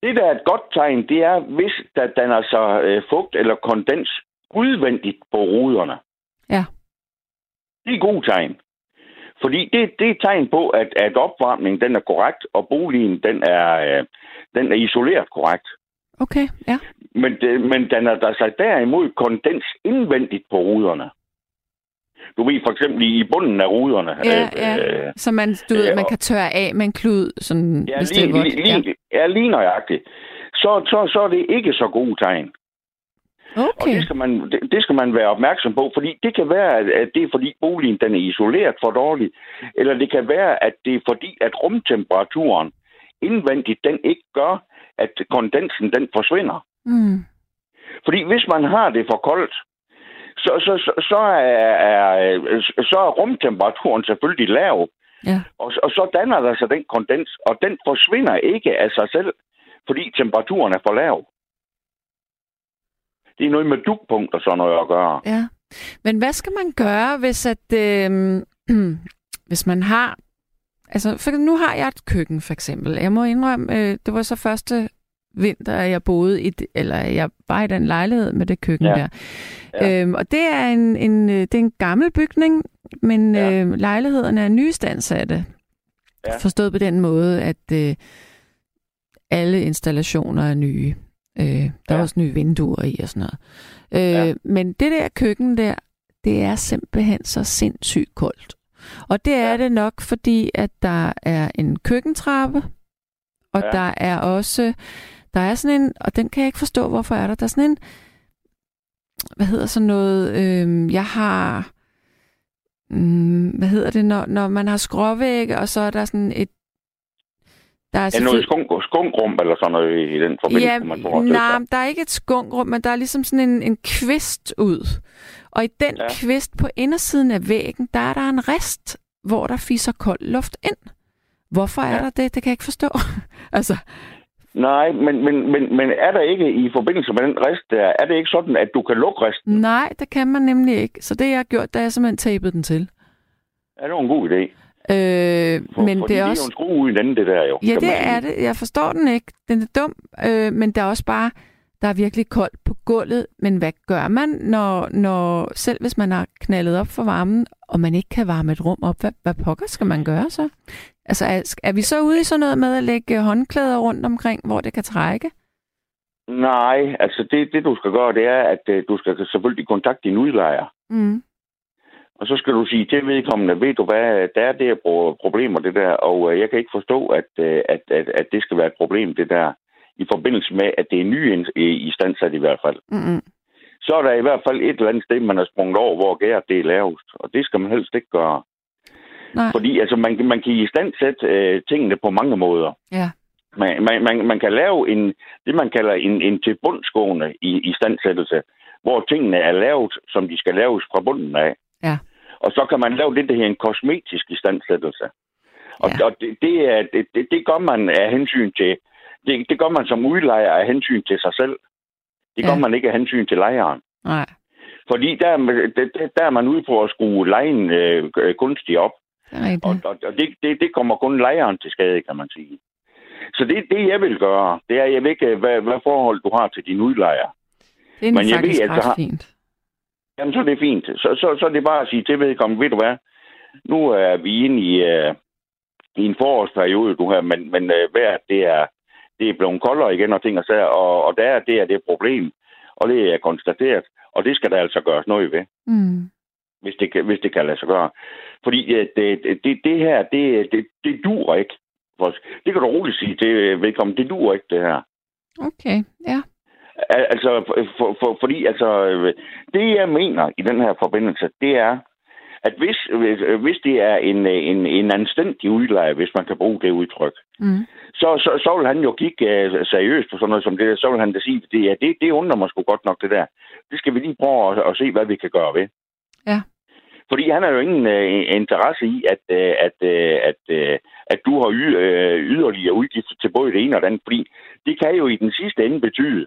Det, der er et godt tegn, det er, hvis der danner sig øh, fugt eller kondens udvendigt på ruderne. Ja. Det er et godt tegn. Fordi det, det er et tegn på, at, at opvarmningen den er korrekt, og boligen den er, øh, den er isoleret korrekt. Okay, ja. Men, det, men den er der sig derimod kondens indvendigt på ruderne. Du ved for eksempel i bunden af ruderne. Ja, øh, ja. Øh, så man, du ved, øh, man kan tørre af med en klud, sådan, ja, hvis lige, det er lige, lige, ja. ja, lige nøjagtigt. Så, så, så er det ikke så god tegn. Okay. Og det skal, man, det, det skal man være opmærksom på, fordi det kan være, at det er fordi boligen den er isoleret for dårligt, eller det kan være, at det er fordi, at rumtemperaturen indvendigt, den ikke gør, at kondensen den forsvinder. Mm. Fordi hvis man har det for koldt, så, så, så, så, er, er, så er rumtemperaturen selvfølgelig lav. Ja. Og, og så danner der sig den kondens, og den forsvinder ikke af sig selv, fordi temperaturen er for lav det er noget med dukpunkt og sådan noget at gøre. Ja. Men hvad skal man gøre, hvis at øh, hvis man har altså for nu har jeg et køkken for eksempel. Jeg må indrømme, øh, det var så første vinter, jeg boede i, eller jeg var i den lejlighed med det køkken ja. der. Ja. Øhm, og det er en, en, øh, det er en gammel bygning, men ja. øh, lejlighederne er nystandsatte. Ja. Forstået på den måde, at øh, alle installationer er nye. Øh, der ja. er også nye vinduer i og sådan noget. Øh, ja. Men det der køkken der, det er simpelthen så sindssygt koldt. Og det er ja. det nok, fordi at der er en køkkentrappe, og ja. der er også, der er sådan en, og den kan jeg ikke forstå, hvorfor er der, der er sådan en, hvad hedder sådan noget, øh, jeg har, mm, hvad hedder det, når, når man har skråvægge, og så er der sådan et der er, er noget skunk, skunkrum eller sådan noget i den forbindelse, ja, man får Nej, der er ikke et skunkrum, men der er ligesom sådan en, en kvist ud. Og i den ja. kvist på indersiden af væggen, der er der en rest hvor der fiser kold luft ind. Hvorfor er Ja. der det? Det kan jeg ikke forstå. altså, Nej, men, men, men, men er der ikke i forbindelse med den rest der, er det ikke sådan, at du kan lukke resten? nej, det kan man nemlig ikke. Så det, jeg har gjort, det er simpelthen tapet den til. Er det en god idé? Øh, For, men det er det også... er jo en skrue uden ende, det der jo. Ja, det man- er det. Jeg forstår den ikke. Den er dum, øh, men der er også bare, der er virkelig koldt gulvet. Men hvad gør man, når, når selv hvis man har knaldet op for varmen, og man ikke kan varme et rum op, hvad, hvad pokker skal man gøre så? Altså, er, er vi så ude i sådan noget med at lægge håndklæder rundt omkring, hvor det kan trække? Nej, altså det, det du skal gøre, det er, at øh, du skal selvfølgelig kontakte din udlejer. Mm. Og så skal du sige til vedkommende, ved du hvad, der er det her pro- problemer, det der, og øh, jeg kan ikke forstå, at, øh, at, at, at det skal være et problem, det der, i forbindelse med, at det er ny i, standsat i hvert fald. Mm-mm. Så er der i hvert fald et eller andet sted, man har sprunget over, hvor gæret det er lavest. Og det skal man helst ikke gøre. Nej. Fordi altså, man, man kan i stand sætte øh, tingene på mange måder. Ja. Man, man, man, man kan lave en, det, man kalder en, en til bundsgående i, i standsættelse, hvor tingene er lavet, som de skal laves fra bunden af. Ja. Og så kan man lave det, der hedder en kosmetisk istandsættelse. Og, Ja. og det, det, er, det, det, det gør man af hensyn til, det, det gør man som udlejer af hensyn til sig selv. Det gør Ja. man ikke af hensyn til lejeren. Nej. Fordi der, er det- der er man ude på at skrue lejen øh, kunstigt op. Det. Og, og, og det, det, det kommer kun lejeren til skade, kan man sige. Så det, det jeg vil gøre, det er, jeg ved ikke, hvad, hvad forhold du har til din udlejer. Det er men jeg faktisk ved, at ret der har- fint. Jamen, så er det fint. Så, så, så er det bare at sige til vedkommende, ved du hvad, nu er vi inde i, øh, i en forårsperiode, du her, men, men øh, vejret, det er, det er blevet koldere igen og ting og sager, og, og der er det er det problem, og det er konstateret, og det skal der altså gøres noget ved, Mm. hvis det, kan- hvis det kan lade sig gøre. Fordi det, det, det her, det, det, det duer ikke. Det kan du roligt sige til vedkommende, det duer ikke det her. Okay, ja. Al- Altså, for, for, fordi altså, det jeg mener i den her forbindelse, det er, at hvis, hvis, hvis det er en, øh, en, en anstændig udlejer, hvis man kan bruge det udtryk, Mm. så, så, så vil han jo kigge uh, seriøst på sådan noget som det der. Så vil han da sige, det, ja, det, det undrer mig sgu godt nok, det der. Det skal vi lige prøve at, at se, hvad vi kan gøre ved. Ja. Fordi han har jo ingen uh, interesse i, at, uh, at, uh, at, uh, at du har y- uh, yderligere udgifter til både det ene og det andet. Fordi det kan jo i den sidste ende betyde,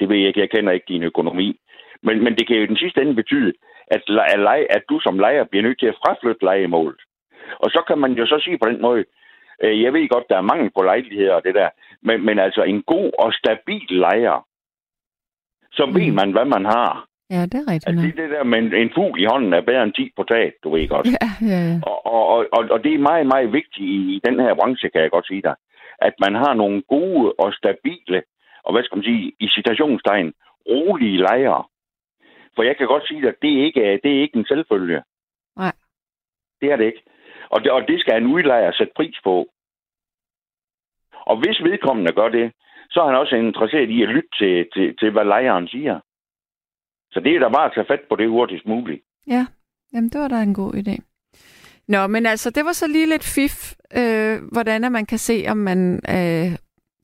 det ved jeg ikke, jeg kender ikke din økonomi, men, men det kan jo i den sidste ende betyde, at, le- at, leje, at du som lejer bliver nødt til at fraflytte lejemålet. Og så kan man jo så sige på den måde, øh, jeg ved godt, der er mangel på lejligheder og det der, men, men altså en god og stabil lejer, så Mm. ved man, hvad man har. Ja, det er rigtigt. Altså det, det der med en, en fugl i hånden er bedre end 10 på taget, du ved godt. Ja, ja, ja. Og, og, og, og, og det er meget, meget vigtigt i, i den her branche, kan jeg godt sige dig, at man har nogle gode og stabile, og hvad skal man sige, i citationstegn, rolige lejere. For jeg kan godt sige at det er ikke, det er ikke en selvfølge. Nej. Det er det ikke. Og det, og det skal en udlejer sætte pris på. Og hvis vedkommende gør det, så er han også interesseret i at lytte til, til, til hvad lejeren siger. Så det er da bare at tage fat på det hurtigst muligt. Ja, jamen det var da en god idé. Nå, men altså, det var så lige lidt fif, øh, hvordan man kan se, om man øh,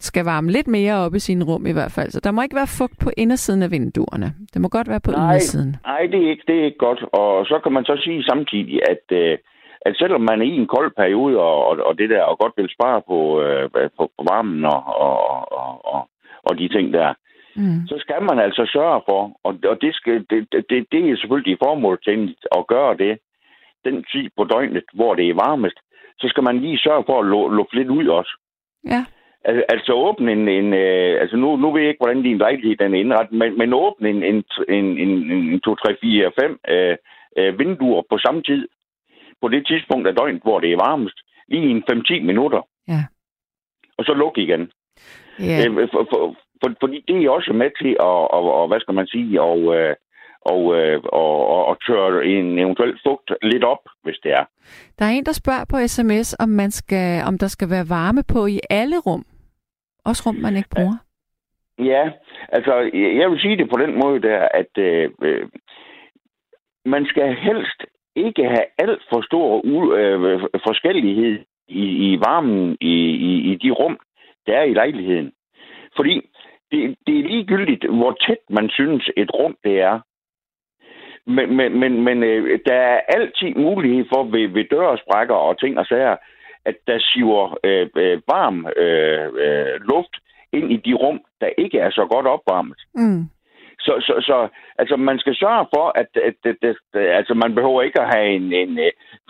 skal varme lidt mere op i sin rum i hvert fald. Så der må ikke være fugt på indersiden af vinduerne. Det må godt være på Nej. ydersiden. Nej, det er ikke, det er ikke godt. Og så kan man så sige samtidig, at, øh, at selvom man er i en kold periode og, og, og det der, og godt vil spare på, øh, på, på varmen og, og, og, og, og de ting der, Mm. så skal man altså sørge for, og, og det, skal, det, det, det er selvfølgelig formål til at gøre det, den tid på døgnet, hvor det er varmest, så skal man lige sørge for at lu- lukke lidt ud også. Ja, Al- Altså åbne en, en øh, altså nu, nu ved jeg ikke, hvordan din lejlighed den er indrettet, men, men åbne en, en, en, en, en 2, 3, 4, 5 øh, øh, vinduer på samme tid, på det tidspunkt af døgnet, hvor det er varmest, lige en 5-10 minutter, ja. og så lukke igen. Ja, Øh, for, for, for, fordi det er også med til at, og, og hvad skal man sige, og, øh, og, øh, og, og, og tørre en eventuel fugt lidt op, hvis det er. der er en, der spørger på sms, om, man skal, om der skal være varme på i alle rum. Også rum, man ikke bruger. Ja, altså jeg vil sige det på den måde der, at øh, øh, man skal helst ikke have alt for stor u- øh, forskellighed i, i varmen i, i, i de rum, der er i lejligheden. Fordi det, det er ligegyldigt, hvor tæt man synes et rum det er. Men, men, men, men øh, der er altid mulighed for ved, ved dørsprækker og ting og sager, at der siver øh, øh, varm øh, øh, luft ind i de rum, der ikke er så godt opvarmet. Mm. Så, så, så altså, man skal sørge for, at, at, at, at, at altså, man behøver ikke at have en, en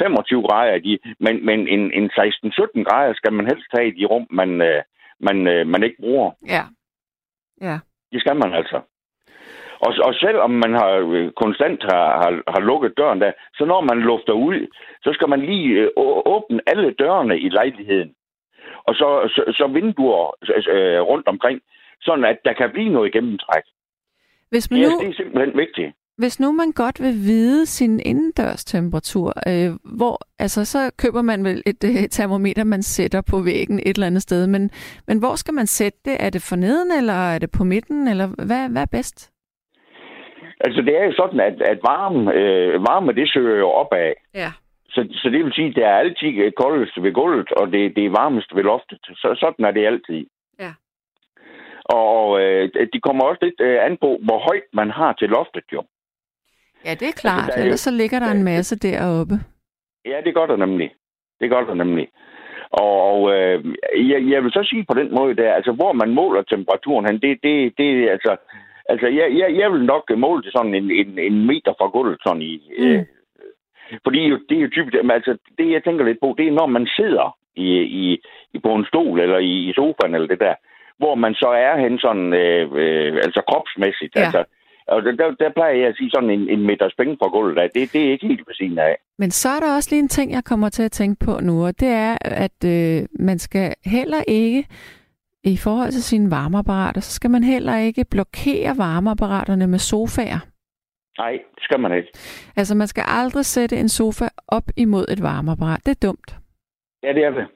25 øh, grader i de, men, men en, en 16-17 grader skal man helst have i de rum, man, øh, man, man ikke bruger. Ja. Ja. Det skal man altså. Og, og selvom man har konstant har, har, har lukket døren der, så når man lufter ud, så skal man lige åbne alle dørene i lejligheden. Og så, så, så vinduer øh, rundt omkring, sådan at der kan blive noget gennemtræk. Hvis man nu, ja, det er simpelthen vigtigt. Hvis nu man godt vil vide sin indendørs temperatur, øh, hvor, altså så køber man vel et øh, termometer, man sætter på væggen et eller andet sted, men, men hvor skal man sætte det? Er det for neden, eller er det på midten, eller hvad, hvad er bedst? Altså det er jo sådan, at, at varme, øh, varme, det søger jo opad. Ja. Så, så det vil sige, at det er altid koldest ved gulvet, og det, det er varmest ved loftet. Så, sådan er det altid. Ja. Og øh, de kommer også lidt øh, an på, hvor højt man har til loftet jo. Ja, det er klart. Altså, Ellers så ligger der en masse deroppe. Ja, det gør der nemlig. Det gør der nemlig. Og øh, jeg, jeg vil så sige på den måde der, altså hvor man måler temperaturen hen, det, det, det altså, altså jeg, jeg, jeg vil nok måle det sådan en, en, en meter fra gulvet, sådan i, mm. øh, fordi det er jo typisk, altså det jeg tænker lidt på, det er når man sidder i, i, i på en stol eller i, i sofaen eller det der, hvor man så er hen sådan, øh, øh, altså kropsmæssigt. Ja. Altså, og der, der plejer jeg at sige sådan en, en meter spænd på gulvet. Det, det er ikke helt på siden af. Men så er der også lige en ting, jeg kommer til at tænke på nu, og det er, at øh, man skal heller ikke, i forhold til sine varmeapparater, så skal man heller ikke blokere varmeapparaterne med sofaer. Nej, det skal man ikke. Altså, man skal aldrig sætte en sofa op imod et varmeapparat. Det er dumt. Ja, det er det.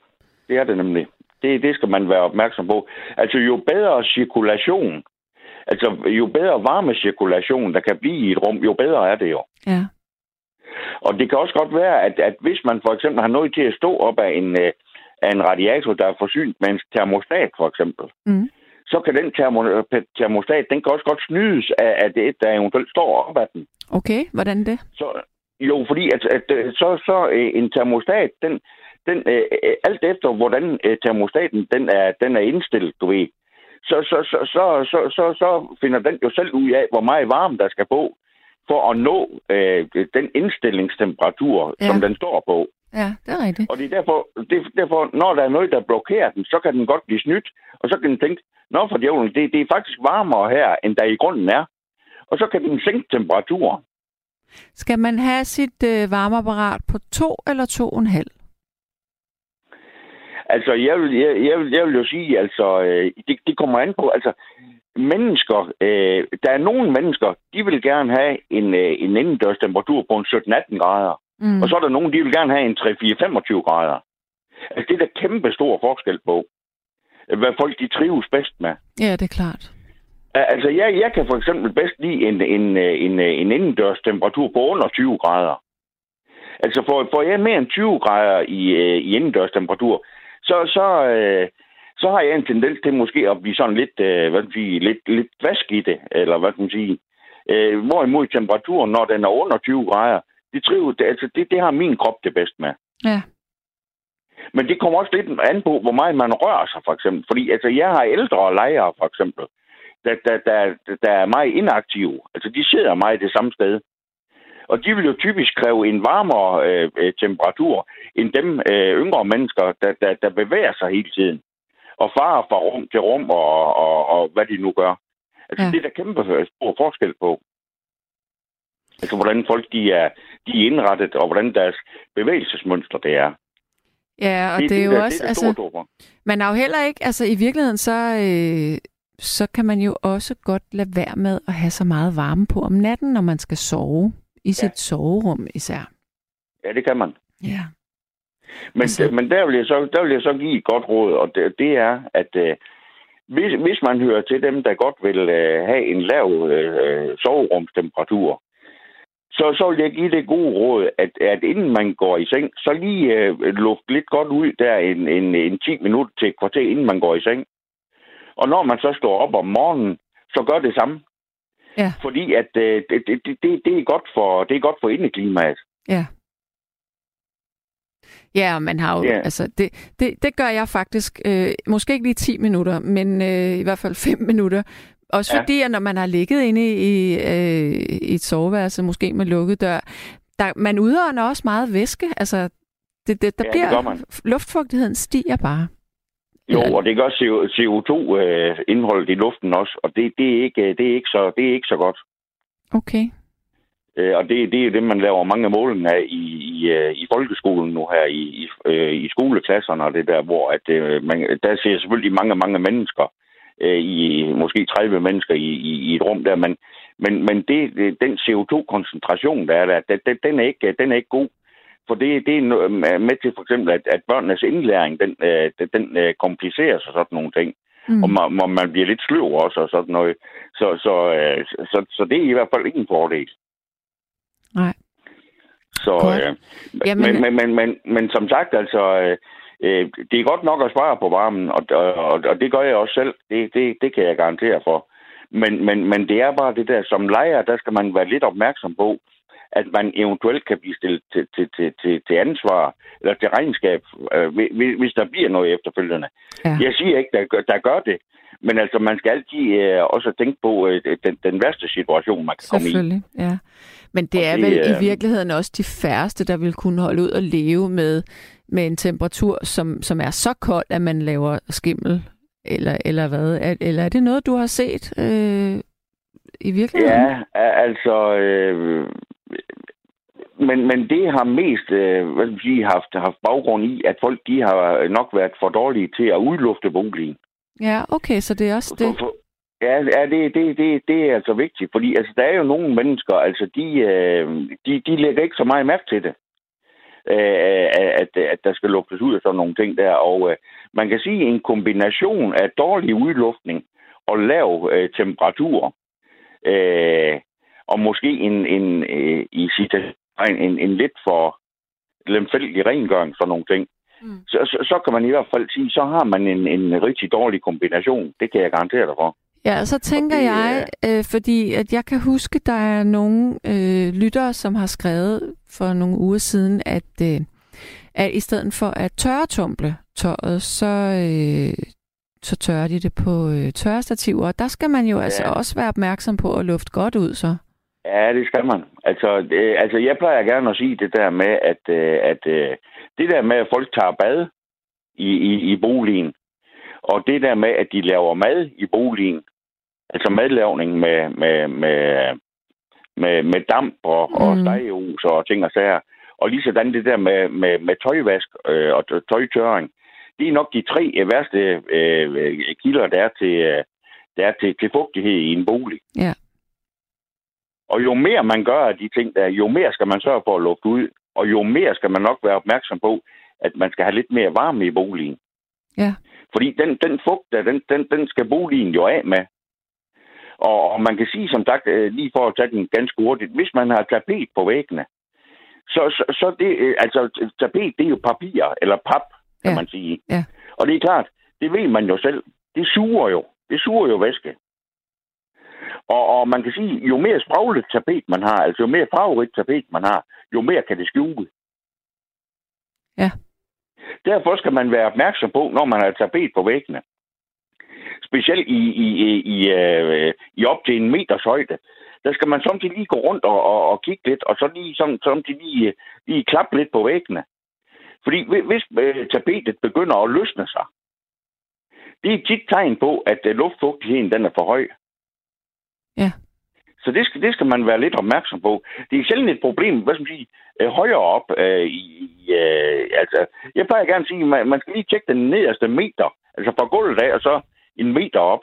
Det er det nemlig. Det, det skal man være opmærksom på. Altså, jo bedre cirkulation, altså jo bedre varmecirkulation, der kan blive i et rum, jo bedre er det jo. Ja. Og det kan også godt være, at, at hvis man for eksempel har noget til at stå op af en, øh, af en radiator, der er forsynet med en termostat for eksempel, mm. så kan den termo, termostat, den kan også godt snydes af, af det, der eventuelt står op af den. Okay, hvordan det? Så, jo, fordi at, at så, så øh, en termostat, den, den, øh, øh, alt efter hvordan øh, termostaten den er, den er indstillet, du ved, så, så, så, så, så, så, så finder den jo selv ud af, hvor meget varme der skal på, for at nå øh, den indstillingstemperatur, ja. som den står på. Ja, det er rigtigt. Og det er derfor, det er derfor, når der er noget, der blokerer den, så kan den godt blive snydt, og så kan den tænke, nå for djævlen, det, det er faktisk varmere her, end der i grunden er. Og så kan den sænke temperaturen. Skal man have sit øh, varmeapparat på to eller to og en halv? Altså, jeg vil, jeg, jeg, vil, jeg vil jo sige, altså, øh, det, det kommer an på, altså, mennesker, øh, der er nogle mennesker, de vil gerne have en, øh, en indendørs temperatur på en 17-18 grader. Mm. Og så er der nogen, de vil gerne have en 3-4-25 grader. Altså, det er der kæmpe stor forskel på, hvad folk de trives bedst med. Ja, det er klart. Altså, jeg, jeg kan for eksempel bedst lide en, en, en, en indendørs temperatur på under 20 grader. Altså, får, får jeg mere end 20 grader i, i indendørs temperatur, så, så, øh, så har jeg en tendens til måske at blive sådan lidt, øh, hvad man sige, lidt, lidt vask i det, eller hvad man sige. Øh, hvorimod temperaturen, når den er under 20 grader, det, triver, det, altså, det, det har min krop det bedst med. Ja. Men det kommer også lidt an på, hvor meget man rører sig, for eksempel. Fordi altså, jeg har ældre lejere, for eksempel, der, der, der, der er meget inaktive. Altså, de sidder meget det samme sted. Og de vil jo typisk kræve en varmere øh, øh, temperatur end dem øh, yngre mennesker, der, der, der bevæger sig hele tiden. Og farer fra rum til rum og, og, og hvad de nu gør. Altså, ja. det er der kæmpe stor forskel på. Altså, hvordan folk de er, de er indrettet, og hvordan deres bevægelsesmønster det er. Ja, og det, det er jo det, også... Det er altså, man er jo heller ikke... Altså, i virkeligheden, så... Øh, så kan man jo også godt lade være med at have så meget varme på om natten, når man skal sove. I sit ja. soverum især. Ja, det kan man. Ja. Men, altså... men der, vil jeg så, der vil jeg så give et godt råd, og det, det er, at øh, hvis, hvis man hører til dem, der godt vil øh, have en lav øh, soverumstemperatur, så, så vil jeg give det gode råd, at, at inden man går i seng, så lige øh, luft lidt godt ud der en, en, en 10 minutter til et kvarter, inden man går i seng. Og når man så står op om morgenen, så gør det samme. Ja. Fordi at øh, det, det, det, det, er godt for, det er godt for indeklimaet. Ja. Ja, og man har jo, Ja. altså, det, det, det gør jeg faktisk, øh, måske ikke lige 10 minutter, men øh, i hvert fald 5 minutter. Også Ja. fordi, at når man har ligget inde i, øh, i et soveværelse, måske med lukket dør, der, man udånder også meget væske. Altså, det, det, der Ja, det bliver, man. luftfugtigheden stiger bare. Jo, Eller- og det gør CO2-indholdet i luften også, og det, det, er ikke, det, er ikke så, det er ikke så godt. Okay. Øh, og det, det er det, man laver mange målinger af i, i, øh, i folkeskolen nu her, i, i, øh, i skoleklasserne og det der, hvor at, øh, man, der ser selvfølgelig mange, mange mennesker, øh, i måske 30 mennesker i, i, i et rum der, men, men, men det, den CO2-koncentration, der er der, den, den, er ikke, den er ikke god. For det, det er med til for eksempel, at, at børnenes indlæring, den, øh, den, den øh, kompliceres og sådan nogle ting. Mm. Og man, man- man bliver lidt sløv også og sådan noget. Så, så, øh, så, så det er i hvert fald ikke en fordel. Nej. Så, Godt. øh, Jamen- men, men, men, men, men som sagt, altså, øh, øh, det er godt nok at spare på varmen, og, og, og det gør jeg også selv. Det, det, det kan jeg garantere for. Men, men, men det er bare det der, som lejer, der skal man være lidt opmærksom på, at man eventuelt kan blive stillet til, til, til, til, til ansvar eller til regnskab, øh, hvis- der bliver noget efterfølgende. Ja. Jeg siger ikke, der, gør- der gør det, men altså, man skal altid øh, også tænke på øh, den, den værste situation, man kan komme i. Selvfølgelig, ja. Men det Og er det, vel i øh, virkeligheden også de færreste, der vil kunne holde ud og leve med, med en temperatur, som, som er så kold, at man laver skimmel, eller, eller hvad? Er, eller er det noget, du har set øh, i virkeligheden? Ja, altså... Øh, men, men det har mest øh, hvad skal man sige, haft, haft baggrund i, at folk de har nok været for dårlige til at udlufte boligen. ja, okay, så det er også For, det. for, ja, ja det, det, det, det er altså vigtigt, fordi altså, der er jo nogle mennesker, altså de, øh, de, de lægger ikke så meget mærke til det. Øh, at, at der skal luftes ud af sådan nogle ting der. Og øh, man kan sige, en kombination af dårlig udluftning og lav øh, temperatur, øh, og måske en, en, øh, i citationtegn, en, en lidt for lemfældig rengøring, sådan nogle ting, Mm. så, så, så kan man i hvert fald sige, så har man en, en rigtig dårlig kombination. Det kan jeg garantere dig for. Ja, og så tænker Og det, jeg, øh, fordi at jeg kan huske, der er nogle øh, lyttere, som har skrevet for nogle uger siden, at, øh, at i stedet for at tørretumble tøjet, så, øh, så tørrer de det på øh, tørrestativer. Og der skal man jo ja. altså også være opmærksom på at lufte godt ud, så. Ja, det skal man. Altså, det, altså jeg plejer gerne at sige det der med, at, øh, at øh, det der med, at folk tager bad i, i, i boligen, og det der med, at de laver mad i boligen, altså madlavning med, med, med, med, med damp og, mm. og stegehus og ting og sager, og lige sådan det der med, med, med tøjvask øh, og tø- tøjtørring, det er nok de tre øh, værste øh, kilder, der er til, øh, der er til, til fugtighed i en bolig. Ja. Og jo mere man gør af de ting der, jo mere skal man sørge for at lufte ud, og jo mere skal man nok være opmærksom på, at man skal have lidt mere varme i boligen. Ja. Fordi den, den fugt, der, den, den, den skal boligen jo af med. Og, og man kan sige, som sagt, øh, lige for at tage den ganske hurtigt, hvis man har tapet på væggene, så, så, så det, øh, altså tapet, det er jo papir, eller pap, kan Ja. man sige. Ja. Og det er klart, det ved man jo selv, det suger jo. Det suger jo væske. Og, og man kan sige, jo mere spraglet tapet man har, altså jo mere farverigt tapet man har, jo mere kan det skjule. Ja. Derfor skal man være opmærksom på, når man har tapet på væggene. Specielt i, i, i, i, øh, i op til en meters højde. Der skal man samtidig lige gå rundt og, og, og kigge lidt, og så lige samtidig lige, lige klappe lidt på væggene. Fordi hvi- hvis øh, tapetet begynder at løsne sig, det er tit tegn på, at øh, luftfugtigheden den er for høj. Ja. Så det skal, det skal man være lidt opmærksom på. Det er sjældent et problem, hvad skal man sige, øh, højere op. Øh, i, i, øh, altså, jeg plejer gerne at sige, at man, man skal lige tjekke den nederste meter, altså fra gulvet af, og så en meter op.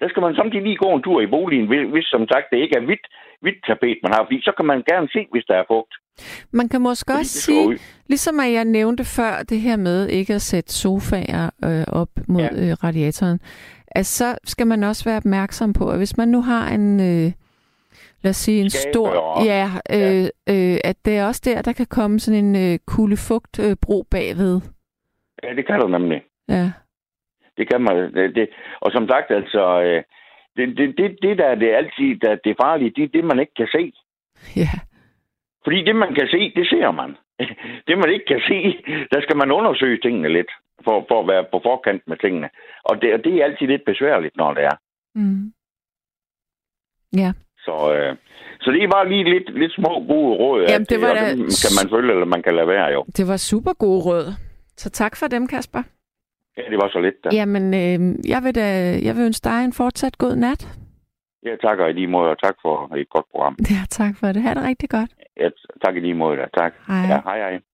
Der skal man samtidig lige gå en tur i boligen, hvis, som sagt det ikke er hvidt, hvidt tapet, man har, fordi så kan man gerne se, hvis der er fugt. Man kan måske Fordi også sige, ligesom at jeg nævnte før, det her med ikke at sætte sofaer øh, op mod Ja. øh, radiatoren, at så skal man også være opmærksom på, at hvis man nu har en, øh, lad os sige, en stor, ja, øh, øh, at det er også der, der kan komme sådan en øh, kuldefugt øh, bagved. Ja, det kan du nemlig. Ja, Det kan man. Det, det. Og som sagt, altså, øh, det, det, det, det der det er altid der, det farlige, det er det, man ikke kan se. Ja. Fordi det, man kan se, det ser man. Det, man ikke kan se, der skal man undersøge tingene lidt, for, for at være på forkant med tingene. Og det, og det er altid lidt besværligt, når det er. Mm. Ja. Så, øh, så det er bare lige lidt, lidt små gode råd. Jamen, det var og da- kan man følge, eller man kan lade være, jo. Det var super gode råd. Så tak for dem, Kasper. Ja, det var så lidt, da. Ja. Jamen, øh, jeg, vil da, jeg vil ønske dig en fortsat god nat. Jeg takker i lige måde, og tak for et godt program. Ja, tak for det. Ha' det rigtig godt. Ja, tak i lige måde, da. Tak. Hej. Ja, hej, hej.